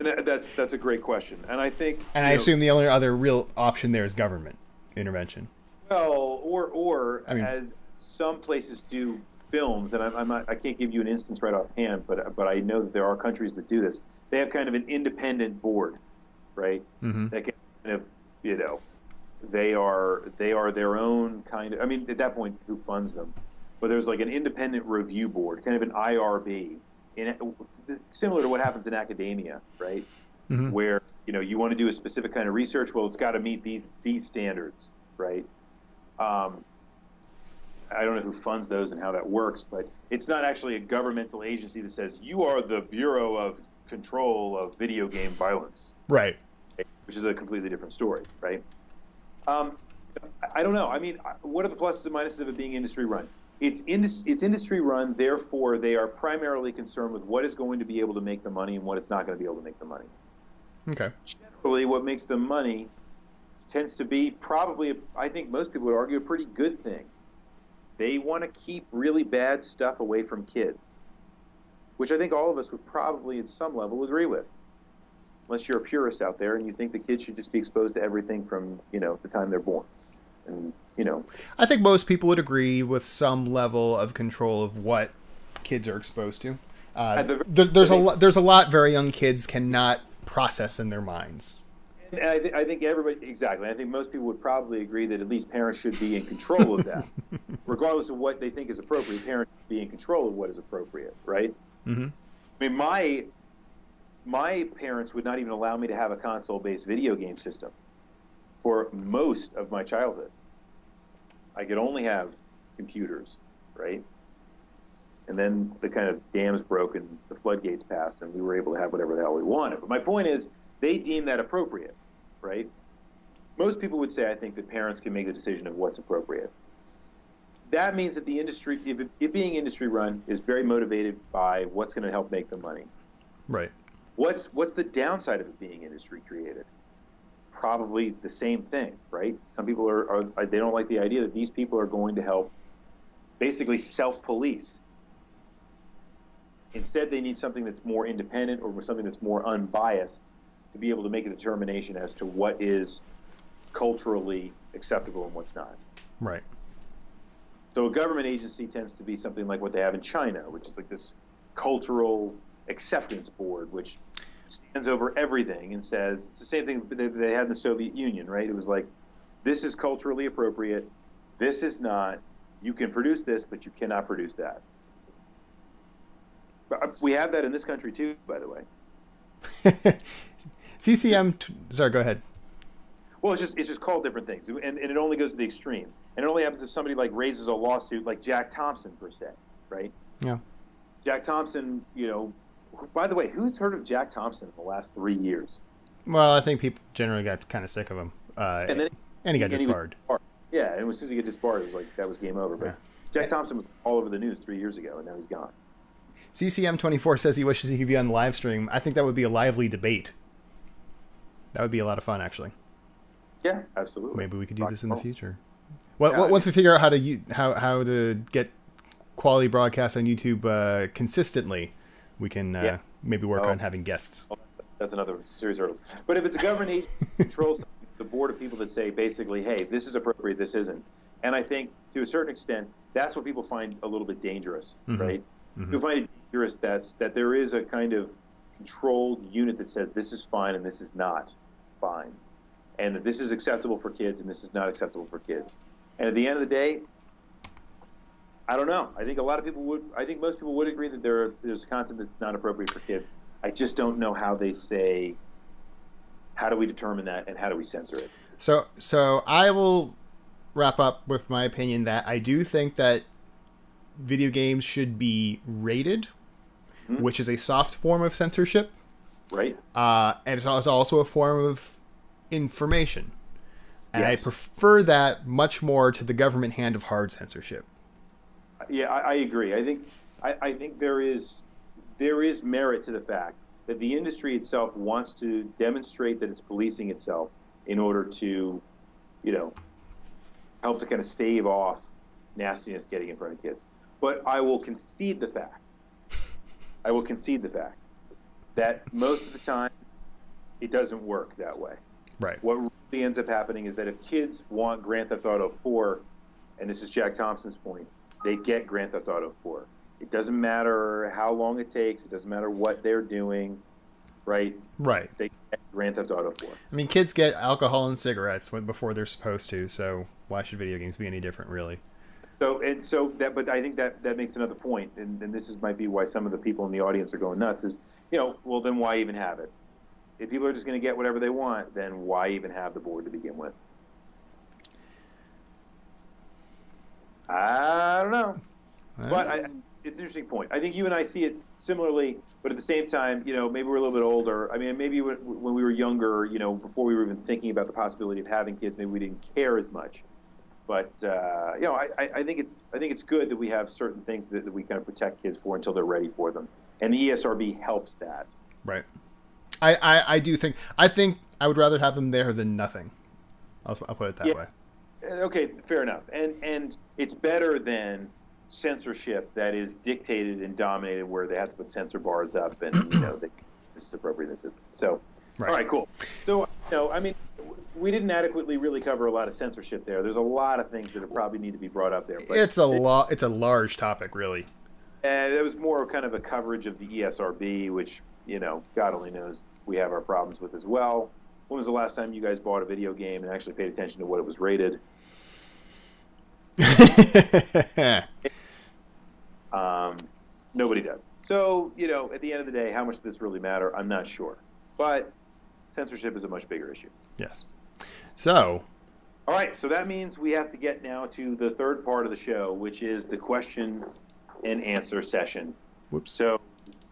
And that's that's a great question. And I think And I know, assume the only other real option there is government intervention. Well, or or I mean- as some places do films, and I'm, I'm not, I can't give you an instance right offhand, but but I know that there are countries that do this. They have kind of an independent board, right? Mhm. That can kind of you know, they are they are their own kind of. I mean, at that point, who funds them? But there's like an independent review board, kind of an IRB, in similar to what happens in academia, right? Mhm. where you know you want to do a specific kind of research. Well, it's got to meet these these standards, right? Um, I don't know who funds those and how that works, but it's not actually a governmental agency that says you are the Bureau of Control of Video Game Violence, Right. which is a completely different story, right? Um, I- I don't know. I mean, what are the pluses and minuses of it being industry run? It's, indus- it's industry run, therefore they are primarily concerned with what is going to be able to make the money and what is not going to be able to make the money. Okay. generally what makes the money tends to be probably i think most people would argue a pretty good thing. They want to keep really bad stuff away from kids which i think all of us would probably at some level agree with. Unless you're a purist out there and you think the kids should just be exposed to everything from you know the time they're born and you know I think most people would agree with some level of control of what kids are exposed to. Uh, the- there, there's a lo- there's a lot very young kids cannot process in their minds. And I, th- I think everybody exactly. I think most people would probably agree that at least parents should be in control of that, regardless of what they think is appropriate. Parents should be in control of what is appropriate, right? hmm I mean, my my parents would not even allow me to have a console-based video game system for most of my childhood. I could only have computers, right? And then the kind of dams broke and the floodgates passed, and we were able to have whatever the hell we wanted. But my point is, they deem that appropriate, right? Most people would say, I think, that parents can make the decision of what's appropriate. That means that the industry, if it, it being industry run, is very motivated by what's going to help make the money. Right. What's what's the downside of it being industry created? Probably the same thing, right? Some people are, are they don't like the idea that these people are going to help basically self-police. Instead, they need something that's more independent or something that's more unbiased to be able to make a determination as to what is culturally acceptable and what's not. Right. So a government agency tends to be something like what they have in China, which is like this cultural acceptance board, which stands over everything and says it's the same thing that they had in the Soviet Union, right? It was like, this is culturally appropriate, this is not. You can produce this, but you cannot produce that. But uh, we have that in this country too, by the way. CCM. T- sorry. Go ahead. Well, it's just it's just called different things, and, and it only goes to the extreme. And it only happens if somebody like raises a lawsuit, like Jack Thompson per se, right? Yeah. Jack Thompson, you know. By the way, who's heard of Jack Thompson in the last three years? Well, I think people generally got kind of sick of him. Uh, And then and he got and he disbarred. disbarred. Yeah, and as soon as he got disbarred, it was like that was game over. But Yeah. Jack Thompson was all over the news three years ago, and now he's gone. CCM24 says he wishes he could be on the live stream. I think that would be a lively debate. That would be a lot of fun, actually. Yeah, absolutely. Maybe we could do this in the future. Well, Yeah, once we figure out how to how how to get quality broadcasts on YouTube uh, consistently, we can uh, Yeah. maybe work Oh. on having guests. That's another serious hurdle. But if it's a government agency controls the board of people that say basically, hey, this is appropriate, this isn't. And I think to a certain extent, that's what people find a little bit dangerous, Mhm. right? Mhm. People find it dangerous that's, that there is a kind of controlled unit that says this is fine and this is not fine. And that this is acceptable for kids and this is not acceptable for kids. And at the end of the day, I don't know. I think a lot of people would. I think most people would agree that there there's content that's not appropriate for kids. I just don't know how they say. How do we determine that, and how do we censor it? So so I will wrap up with my opinion that I do think that video games should be rated, Mhm. which is a soft form of censorship, Right? uh, and it's also also a form of information. And I prefer that much more to the government hand of hard censorship. Yeah, I, I agree. I think I, I think there is there is merit to the fact that the industry itself wants to demonstrate that it's policing itself in order to, you know, help to kind of stave off nastiness getting in front of kids. But I will concede the fact. I will concede the fact that most of the time it doesn't work that way. Right. What really ends up happening is that if kids want Grand Theft Auto 4, and this is Jack Thompson's point, they get Grand Theft Auto 4. It doesn't matter how long it takes. It doesn't matter what they're doing, right? Right. They get Grand Theft Auto 4. I mean, kids get alcohol and cigarettes before they're supposed to, so why should video games be any different, really? So and so that, but I think that that makes another point, and, and this is might be why some of the people in the audience are going nuts. Is you know, well then why even have it? If people are just going to get whatever they want, then why even have the board to begin with? I don't know. But I, it's an interesting point. I think you and I see it similarly, but at the same time, you know, maybe we're a little bit older. I mean, maybe when, we were younger, you know, before we were even thinking about the possibility of having kids, maybe we didn't care as much. But uh, you know, I, I think it's I think it's good that we have certain things that, that we kind of protect kids for until they're ready for them, and the ESRB helps that. Right. I, I, I do think I think I would rather have them there than nothing. I'll, I'll put it that Yeah. way. Uh, Okay, fair enough. And and it's better than censorship that is dictated and dominated, where they have to put censor bars up, and you know, they, this is appropriate. This is so. Right. All right, cool. So, you know, I mean, we didn't adequately really cover a lot of censorship there. There's a lot of things that probably need to be brought up there. But It's a lo- It's a large topic, really. And it was more kind of a coverage of the ESRB, which, you know, God only knows we have our problems with as well. When was the last time you guys bought a video game and actually paid attention to what it was rated? Um, nobody does. So, you know, at the end of the day, how much does this really matter? I'm not sure. But censorship is a much bigger issue. yes. So All right, so that means we have to get now to the third part of the show, which is the question and answer session. Whoops. So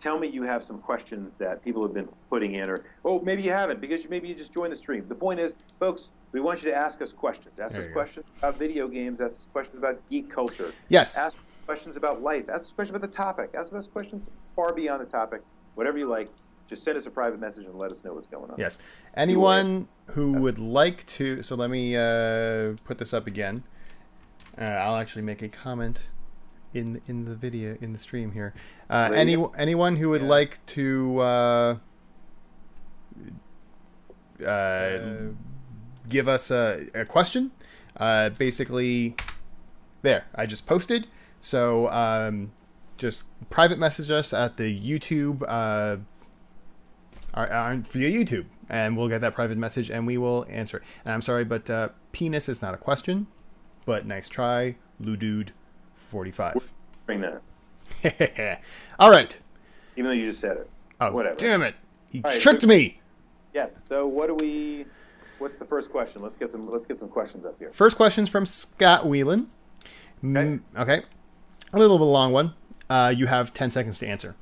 tell me you have some questions that people have been putting in, or oh, maybe you haven't because you, maybe you just joined the stream. The point is, folks, we want you to ask us questions. Ask There us you go. questions about video games. Ask us questions about geek culture. yes. Ask questions about life. Ask us questions about the topic. Ask us questions far beyond the topic. Whatever you like, just send us a private message and let us know what's going on. Yes. Anyone who would like to, so let me uh, put this up again. Uh, I'll actually make a comment in in the video in the stream here. Uh, any anyone who would Yeah. like to uh, uh, give us a, a question, uh, basically, there I just posted. So um, just private message us at the YouTube. Uh, are, are via YouTube, and we'll get that private message and we will answer it. And I'm sorry, but uh, penis is not a question, but nice try, Ludude, 45. Bring that. All right. Even though you just said it. Oh, Whatever. damn it! He right, tricked so- me. Yes. So what do we? What's the first question? Let's get some. Let's get some questions up here. First question's from Scott Whelan. Mm, okay, a little bit long one. Uh, you have 10 seconds to answer.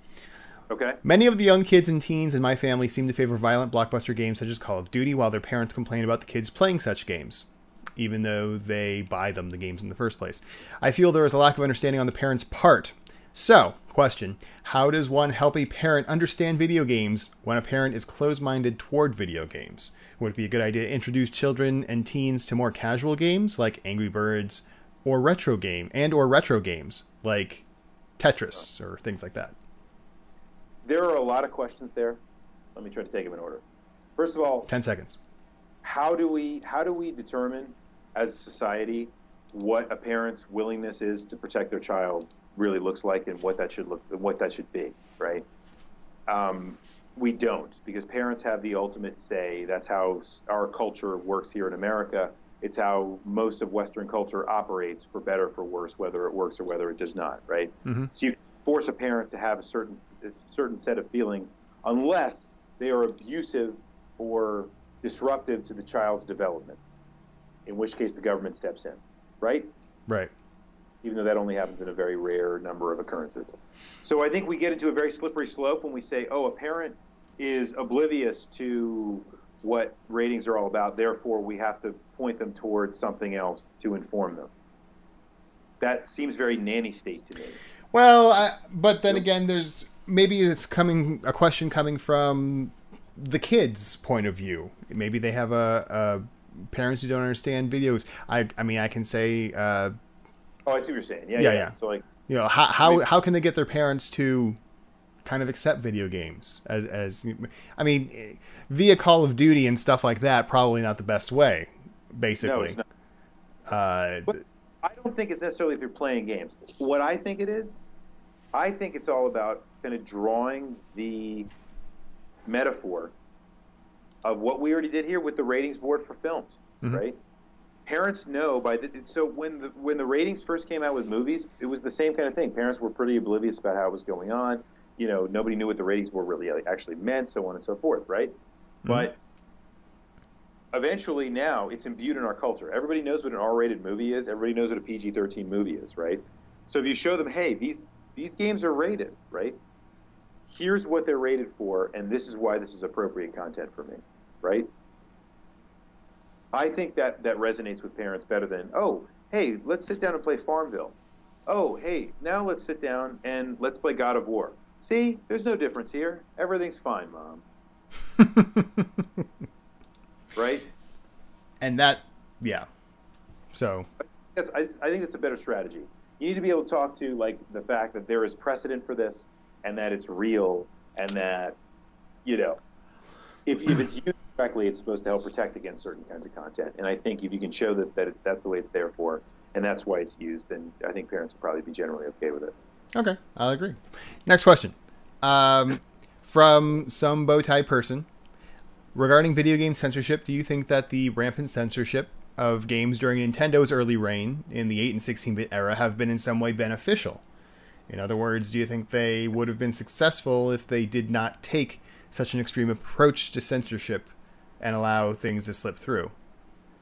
Okay. Many of the young kids and teens in my family seem to favor violent blockbuster games such as Call of Duty, while their parents complain about the kids playing such games, even though they buy them the games in the first place. I feel there is a lack of understanding on the parents' part. So, question How does one help a parent understand video games when a parent is closed minded toward video games? Would it be a good idea to introduce children and teens to more casual games like Angry Birds or retro game and or retro games like Tetris or things like that? There are a lot of questions there. Let me try to take them in order. First of all, 10 seconds. How do we how do we determine as a society what a parent's willingness is to protect their child really looks like and what that should look what that should be, right? Um, we don't because parents have the ultimate say. That's how our culture works here in America. It's how most of Western culture operates, for better for worse, whether it works or whether it does not, right? Mm-hmm. So you force a parent to have a certain a certain set of feelings, unless they are abusive or disruptive to the child's development. In which case, the government steps in, right? Right even though that only happens in a very rare number of occurrences. So I think we get into a very slippery slope when we say, oh, a parent is oblivious to what ratings are all about, therefore we have to point them towards something else to inform them. That seems very nanny state to me. Well, I, but then again, there's maybe it's coming a question coming from the kids' point of view. Maybe they have a, a parents who don't understand videos. I, I mean, I can say uh, Oh, I see what you're saying. Yeah, yeah, yeah. yeah. So like, you know, how how how can they get their parents to kind of accept video games as as I mean, via Call of Duty and stuff like that? Probably not the best way. Basically, no, it's not. Uh, I don't think it's necessarily through playing games. What I think it is, I think it's all about kind of drawing the metaphor of what we already did here with the ratings board for films, Mhm. right? Parents know by the so when the when the ratings first came out with movies, it was the same kind of thing. Parents were pretty oblivious about how it was going on. You know, nobody knew what the ratings board really actually meant, so on and so forth, right? But eventually now it's imbued in our culture. Everybody knows what an R-rated movie is. Everybody knows what a PG-13 movie is, right? So if you show them, hey, these these games are rated, right? Here's what they're rated for, and this is why this is appropriate content for me, right? I think that that resonates with parents better than, oh, hey, let's sit down and play Farmville. Oh, hey, now let's sit down and let's play God of War. See, there's no difference here. Everything's fine, mom. right? and that, yeah. So That's, I, I think that's a better strategy. You need to be able to talk to like the fact that there is precedent for this and that it's real and that you know if, if it's used correctly, it's supposed to help protect against certain kinds of content. And I think if you can show that, that it, that's the way it's there for and that's why it's used, then I think parents will probably be generally okay with it. okay, I'll agree. Next question, um, from some bow tie person regarding video game censorship. Do you think that the rampant censorship of games during Nintendo's early reign in the 8 and 16 bit era have been in some way beneficial? In other words, do you think they would have been successful if they did not take such an extreme approach to censorship and allow things to slip through?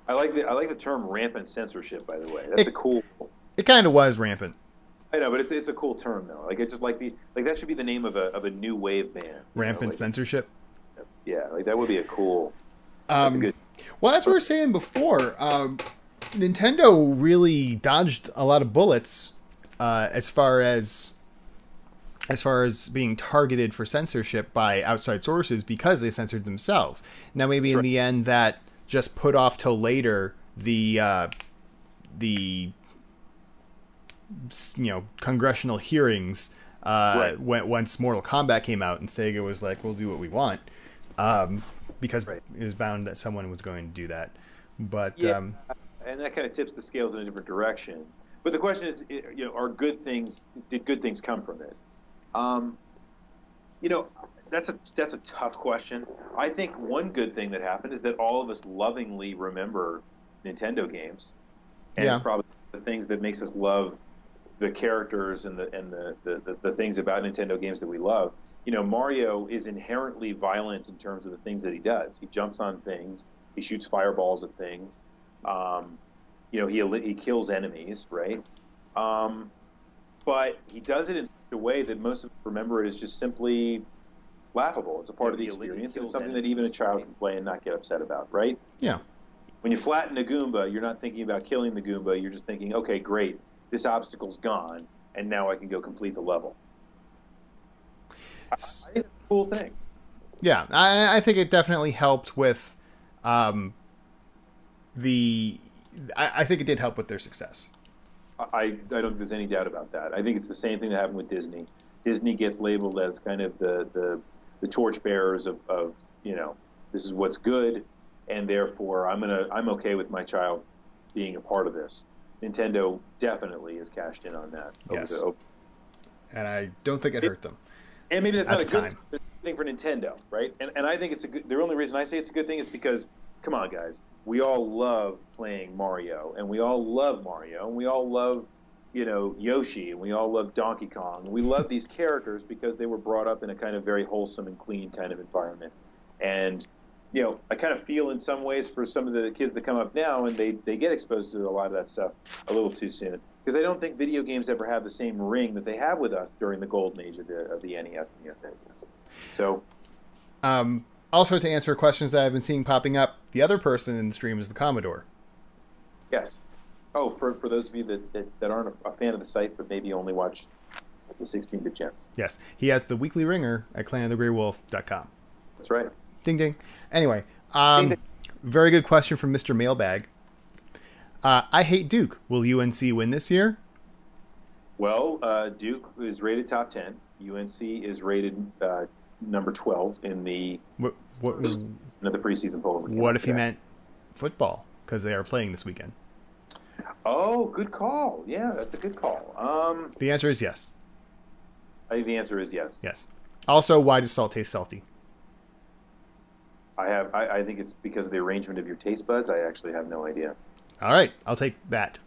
I like the I like the term rampant censorship. By the way, that's It- a cool. It kind of was rampant. I know, but it's it's a cool term though. Like it's just like the like that should be the name of a of a new wave band. Rampant like- censorship. Yeah, like that would be a cool. That's a Um, good. Well, that's what we were saying before. Um, Nintendo really dodged a lot of bullets uh, as far as as far as being targeted for censorship by outside sources because they censored themselves. Now, maybe in Right. the end, that just put off till later the uh, the you know congressional hearings uh, Right. when, once Mortal Kombat came out and Sega was like, "We'll do what we want," um, because Right. it was bound that someone was going to do that. But Yeah. um, and that kind of tips the scales in a different direction. But the question is, you know, are good things? Did good things come from it? Um, you know, that's a that's a tough question. I think one good thing that happened is that all of us lovingly remember Nintendo games, and Yeah. it's probably the things that makes us love the characters and the and the, the, the, the things about Nintendo games that we love. You know, Mario is inherently violent in terms of the things that he does. He jumps on things. He shoots fireballs at things. Um, you know, he he kills enemies, right? Um, but he does it in a way that most of us remember is just simply laughable. It's a part of the experience. kills It's something that even a child can play and not get upset about, right? yeah, When you flatten a Goomba, you're not thinking about killing the Goomba. You're just thinking, okay, great, this obstacle's gone. and now I can go complete the level. I, I think it's a cool thing. Yeah, I, I think it definitely helped with um, the. I, I think it did help with their success. I, I don't think there's any doubt about that. I think it's the same thing that happened with Disney. Disney gets labeled as kind of the the, the torchbearers of, of you know this is what's good, and therefore I'm gonna I'm okay with my child being a part of this. Nintendo definitely has cashed in on that. Yes. The, and I don't think it, it hurt them. And maybe that's not a good time. thing for Nintendo, right? And and I think it's a good. The only reason I say it's a good thing is because, come on, guys, we all love playing Mario, and we all love Mario, and we all love, you know, Yoshi, and we all love Donkey Kong. We love these characters because they were brought up in a kind of very wholesome and clean kind of environment, and you know, I kind of feel in some ways for some of the kids that come up now and they, they get exposed to a lot of that stuff a little too soon. Because I don't think video games ever have the same ring that they have with us during the golden age of the, of the NES and the SNES. So, um, also to answer questions that I've been seeing popping up, the other person in the stream is the Commodore. Yes. Oh, for, for those of you that, that, that aren't a, fan of the site but maybe only watch the 16-bit gems. Yes, he has the weekly ringer at clanofthegreywolf.com. That's right. Ding ding. Anyway, um, very good question from Mr. Mailbag. Uh, I hate Duke. Will UNC win this year? Well, uh, Duke is rated top ten. UNC is rated uh, number twelve in the what, what, the preseason polls. What if he meant football? Because they are playing this weekend. Oh, good call. Yeah, that's a good call. Um, the answer is yes. I think the answer is yes. Yes. Also, why does salt taste salty? I have. I, I, think it's because of the arrangement of your taste buds. I actually have no idea. All right, I'll take that.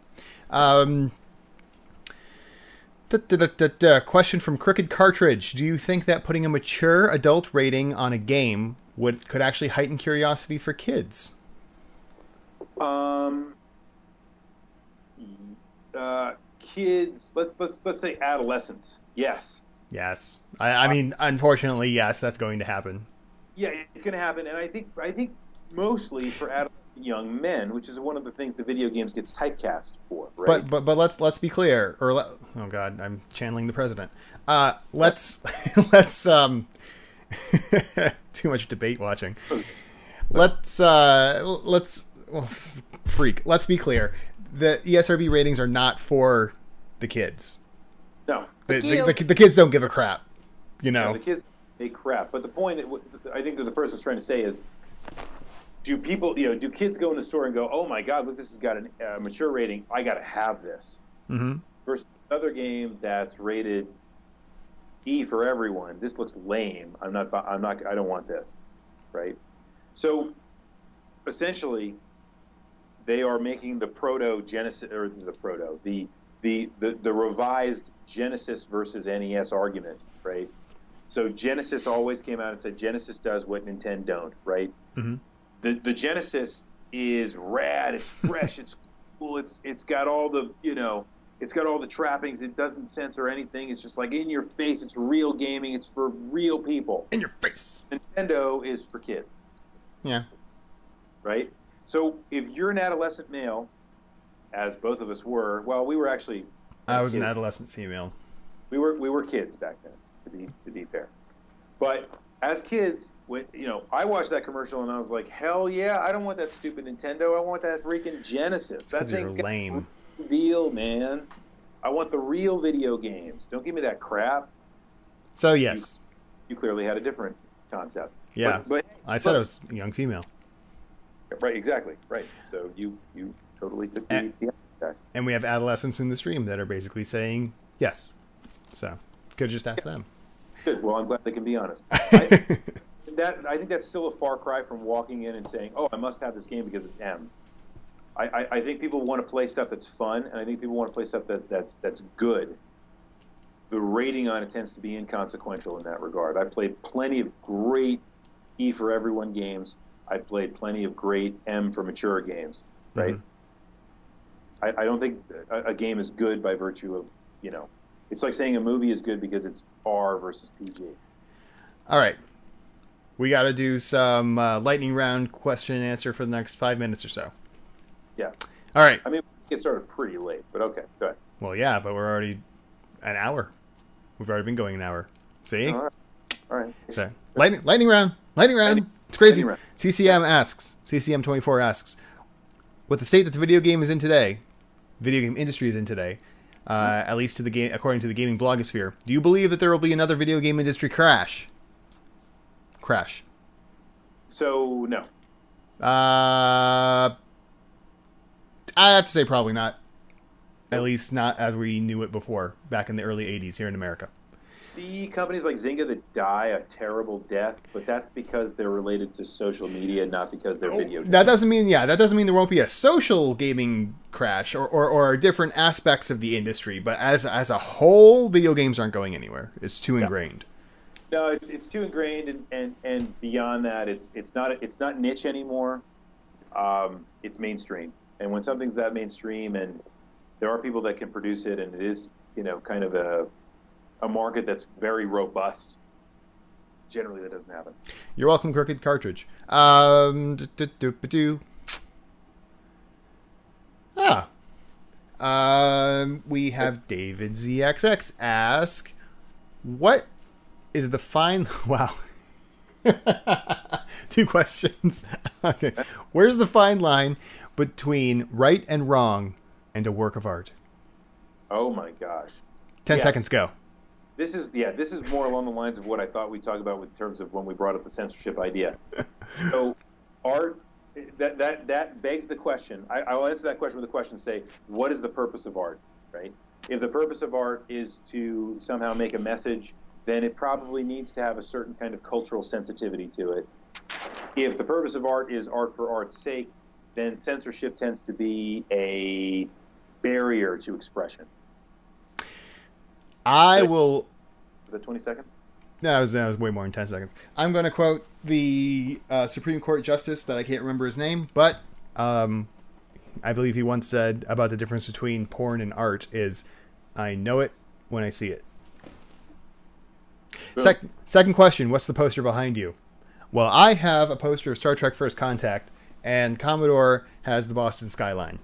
Um, da, da, da, question from Crooked Cartridge: Do you think that putting a mature adult rating on a game would could actually heighten curiosity for kids? Um. Uh, kids. Let's let's let's say adolescents. Yes. Yes. I, I mean, unfortunately, yes, that's going to happen. Yeah, it's going to happen, and I think I think mostly for adult young men, which is one of the things the video games gets typecast for. Right? But but but let's let's be clear. Or let, oh god, I'm channeling the president. Uh, let's let's um, too much debate watching. Let's uh, let's well, freak. Let's be clear. The ESRB ratings are not for the kids. No, the, the, the, the kids don't give a crap. You know, the kids they crap. But the point that I think that the person's trying to say is, do people, you know, do kids go in the store and go, "Oh my God, look, this has got a uh, mature rating. I got to have this." Mm-hmm. Versus another game that's rated E for everyone. This looks lame. I'm not. I'm not. I don't want this. Right. So, essentially, they are making the proto Genesis or the proto the the, the, the revised Genesis versus NES argument, right? So Genesis always came out and said Genesis does what Nintendo don't, right? Mm-hmm. The the Genesis is rad, it's fresh, it's cool, it's it's got all the you know, it's got all the trappings. It doesn't censor anything. It's just like in your face. It's real gaming. It's for real people. In your face. Nintendo is for kids. Yeah. Right. So if you're an adolescent male, as both of us were, well, we were actually. I was kids. an adolescent female. We were we were kids back then to be to be fair. But as kids, when you know, I watched that commercial and I was like, hell yeah, I don't want that stupid Nintendo. I want that freaking Genesis. That thing's lame. Deal, man. I want the real video games. Don't give me that crap. So yes, you, you clearly had a different concept. Yeah, but, but I said but, I was a young female. Right, exactly, right. So you you totally took the, and, the and we have adolescents in the stream that are basically saying yes. So could just ask yeah. them. Good. Well, I'm glad they can be honest. I, that I think that's still a far cry from walking in and saying, "Oh, I must have this game because it's M." I, I, I think people want to play stuff that's fun, and I think people want to play stuff that, that's that's good. The rating on it tends to be inconsequential in that regard. I've played plenty of great E for everyone games. I've played plenty of great M for mature games. Right. Mm-hmm. I, I don't think a, a game is good by virtue of you know it's like saying a movie is good because it's R versus PG. All right. We got to do some uh, lightning round question and answer for the next five minutes or so. Yeah. All right. I mean, it started pretty late, but okay, go ahead. Well, yeah, but we're already an hour. We've already been going an hour. See? All right. All right. So, lightning, lightning round. Lightning round. Lightning- it's crazy. round. CCM asks, CCM24 asks, with the state that the video game is in today, video game industry is in today, uh, at least to the game, according to the gaming blogosphere, do you believe that there will be another video game industry crash? Crash. So no. Uh, I have to say probably not. At least not as we knew it before, back in the early '80s here in America. See companies like Zynga that die a terrible death, but that's because they're related to social media, not because they're video. Games. That doesn't mean, yeah, that doesn't mean there won't be a social gaming crash or, or, or different aspects of the industry. But as as a whole, video games aren't going anywhere. It's too ingrained. No, it's it's too ingrained, and, and, and beyond that, it's it's not it's not niche anymore. Um, it's mainstream, and when something's that mainstream, and there are people that can produce it, and it is you know kind of a a market that's very robust. Generally, that doesn't happen. You're welcome, Crooked Cartridge. Um, ah, um, we have David ZXX ask, "What is the fine?" Wow, two questions. okay, where's the fine line between right and wrong and a work of art? Oh my gosh. Ten Yes. seconds go. This is yeah. This is more along the lines of what I thought we'd talk about in terms of when we brought up the censorship idea. so, art that that that begs the question. I, I'll answer that question with a question. Say, what is the purpose of art? Right. If the purpose of art is to somehow make a message, then it probably needs to have a certain kind of cultural sensitivity to it. If the purpose of art is art for art's sake, then censorship tends to be a barrier to expression. I will Is that 20 seconds? No, that was, that was way more than 10 seconds. I'm going to quote the uh, Supreme Court Justice that I can't remember his name, but um, I believe he once said about the difference between porn and art is I know it when I see it. Sec- second question What's the poster behind you? Well, I have a poster of Star Trek First Contact, and Commodore has the Boston skyline.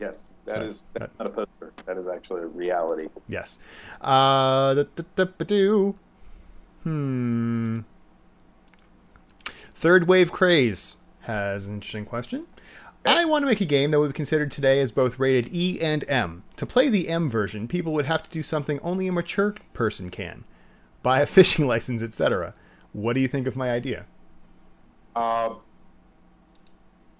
Yes, that So, is that's that- not a poster. That is actually a reality. Yes. Uh, da- da- da- Hmm. Third Wave Craze has an interesting question. I want to make a game that would be considered today as both rated E and M. To play the M version, people would have to do something only a mature person can buy a fishing license, etc. What do you think of my idea? I-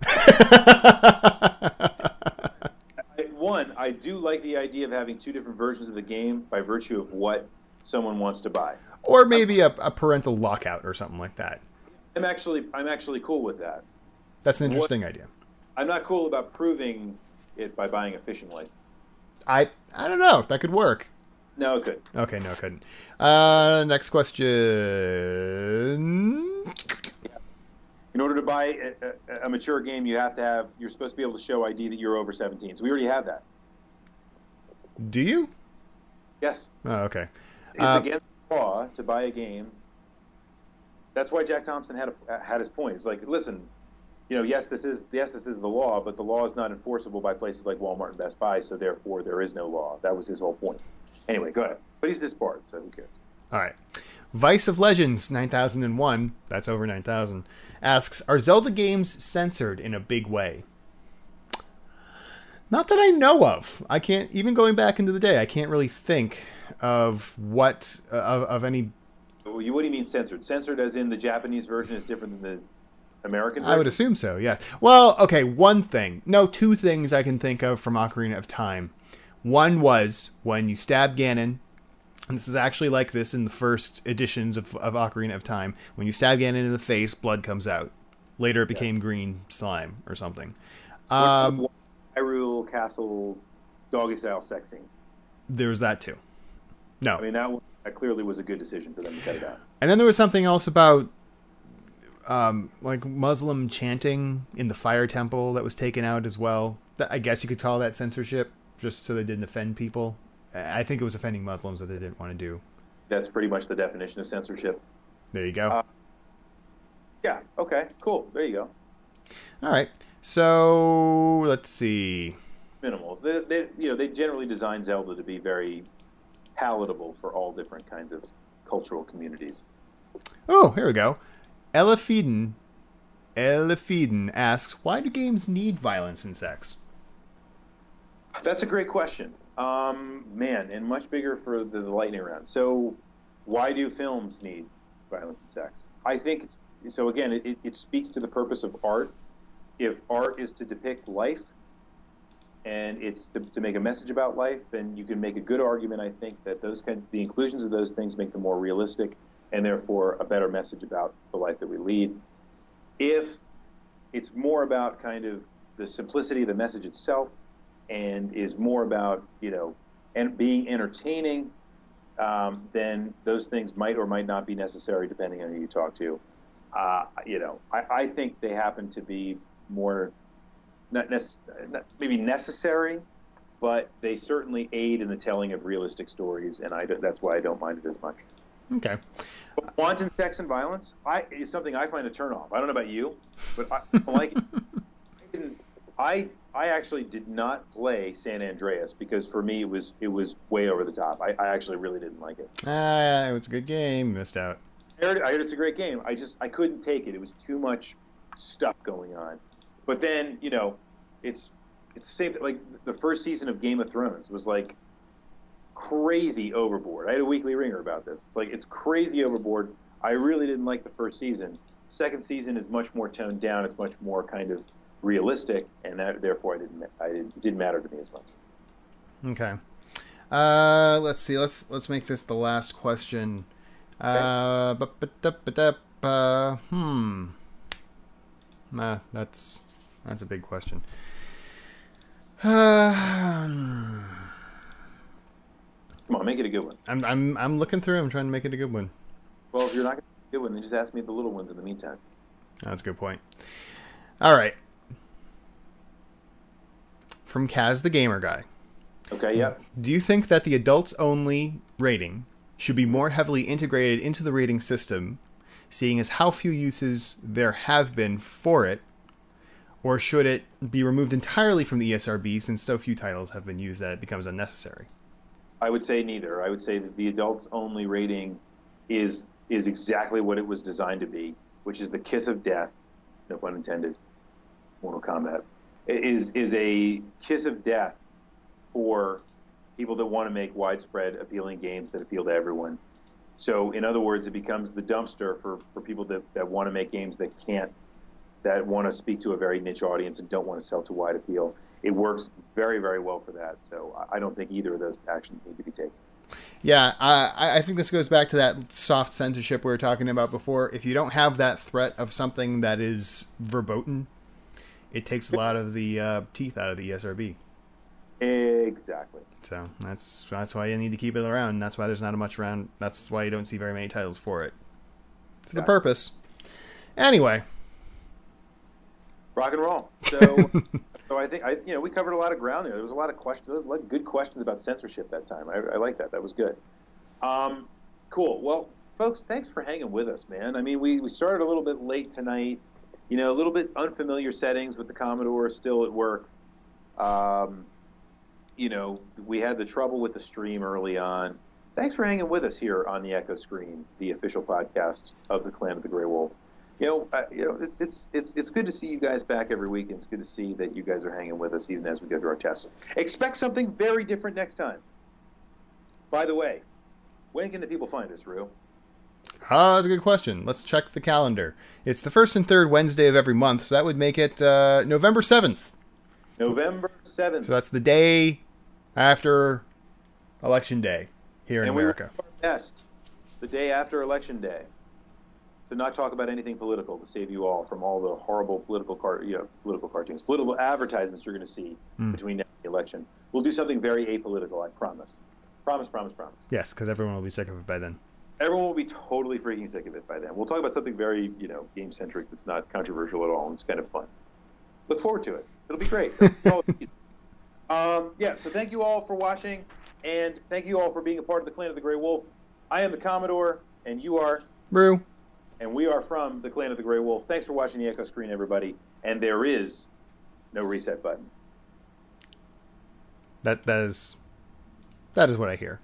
one, I do like the idea of having two different versions of the game by virtue of what someone wants to buy. or maybe a, a parental lockout or something like that. I'm actually I'm actually cool with that. That's an What- interesting idea. I'm not cool about proving it by buying a fishing license. I I don't know. That could work. No, it could. Okay, no, it couldn't. Uh, next question. In order to buy a, a, a mature game, you have to have you're supposed to be able to show ID that you're over 17. So we already have that. Do you? Yes. Oh, okay. It's Uh, against the law to buy a game. That's why Jack Thompson had a, had his point. It's like, listen, you know, yes, this is yes, this is the law, but the law is not enforceable by places like Walmart and Best Buy, so therefore there is no law. That was his whole point. Anyway, go ahead. But he's disbarred, so who cares? All right. Vice of Legends 9001, that's over 9000, asks Are Zelda games censored in a big way? Not that I know of. I can't, even going back into the day, I can't really think of what, uh, of, of any. Well, you, what do you mean censored? Censored as in the Japanese version is different than the American version? I would assume so, yeah. Well, okay, one thing. No, two things I can think of from Ocarina of Time. One was when you stab Ganon, and this is actually like this in the first editions of, of Ocarina of Time. When you stab Ganon in the face, blood comes out. Later, it became green slime or something. Um, Hyrule Castle doggy style sex scene. there was that too. No, I mean, that, one- that clearly was a good decision for them to cut it out. and then there was something else about um, like Muslim chanting in the fire temple that was taken out as well. That, I guess you could call that censorship, just so they didn't offend people. I think it was offending Muslims that they didn't want to do. That's pretty much the definition of censorship. There you go. Uh, Yeah. Okay. Cool. There you go. All right. So let's see. Minimals. They, they, you know, they generally design Zelda to be very palatable for all different kinds of cultural communities. Oh, here we go. Ella Feeden, Ella Feeden asks, why do games need violence and sex? That's a great question. Um, man, and much bigger for the, the lightning round. So, why do films need violence and sex? I think it's, so. Again, it, it speaks to the purpose of art. If art is to depict life, and it's to, to make a message about life, then you can make a good argument. I think that those kind, the inclusions of those things make them more realistic, and therefore a better message about the life that we lead. If it's more about kind of the simplicity of the message itself, and is more about you know and being entertaining, um, then those things might or might not be necessary depending on who you talk to. Uh, you know, I, I, think they happen to be more not, nec- not, maybe necessary, but they certainly aid in the telling of realistic stories, and I that's why I don't mind it as much. Okay. But wanton sex and violence I, is something I find a turn off. I don't know about you, but I, I like it. I I actually did not play San Andreas because for me it was it was way over the top. I, I actually really didn't like it. Ah, uh, it was a good game. Missed out. I heard, I heard it's a great game. I just I couldn't take it. It was too much stuff going on. But then you know, it's it's the same. Like the first season of Game of Thrones was like crazy overboard. I had a weekly ringer about this. It's like it's crazy overboard. I really didn't like the first season. Second season is much more toned down. It's much more kind of realistic, and that therefore I didn't, I didn't, it didn't matter to me as much. Okay. Uh, let's see. Let's let's make this the last question. Uh, uh, hmm. Nah, that's that's a big question. Uh, Come on, make it a good one. I'm I'm I'm looking through. I'm trying to make it a good one. Well, if you're not going to make a good one, then just ask me the little ones in the meantime. That's a good point. All right from Kaz the Gamer Guy. Okay, yeah. Do you think that the adults only rating should be more heavily integrated into the rating system, seeing as how few uses there have been for it? Or should it be removed entirely from the ESRB since so few titles have been used that it becomes unnecessary? I would say neither. I would say that the adults only rating is is exactly what it was designed to be, which is the kiss of death, no pun intended, Mortal Kombat is is a kiss of death for people that want to make widespread appealing games that appeal to everyone. So in other words, it becomes the dumpster for, for people that, that want to make games that can't that want to speak to a very niche audience and don't want to sell to wide appeal. It works very, very well for that. So I don't think either of those actions need to be taken. Yeah, I, I think this goes back to that soft censorship we were talking about before. If you don't have that threat of something that is verboten, it takes a lot of the uh, teeth out of the ESRB. Exactly. So that's that's why you need to keep it around. That's why there's not a much around. That's why you don't see very many titles for it. It's exactly. the purpose. Anyway. Rock and roll. So, so I think I you know we covered a lot of ground there. There was a lot of questions, a lot of good questions about censorship that time. I, I like that. That was good. Um, cool. Well, folks, thanks for hanging with us, man. I mean, we we started a little bit late tonight you know, a little bit unfamiliar settings with the Commodore still at work. Um, you know, we had the trouble with the stream early on. Thanks for hanging with us here on the Echo Screen, the official podcast of the Clan of the Grey Wolf. You know, uh, you know, it's it's it's it's good to see you guys back every week, and it's good to see that you guys are hanging with us even as we go through our tests. Expect something very different next time. By the way, when can the people find us, Rue? Ah, that's a good question. Let's check the calendar. It's the first and third Wednesday of every month, so that would make it uh, November 7th. November 7th. So that's the day after Election Day here in and America. We our best the day after Election Day to not talk about anything political to save you all from all the horrible political car- you know, political cartoons, political advertisements you're going to see mm. between now and the election. We'll do something very apolitical, I promise. Promise, promise, promise. Yes, because everyone will be sick of it by then everyone will be totally freaking sick of it by then. We'll talk about something very, you know, game centric that's not controversial at all, and it's kind of fun. Look forward to it. It'll be great. um, yeah. So thank you all for watching, and thank you all for being a part of the Clan of the Grey Wolf. I am the Commodore, and you are Brew, and we are from the Clan of the Grey Wolf. Thanks for watching the Echo Screen, everybody. And there is no reset button. That that is that is what I hear.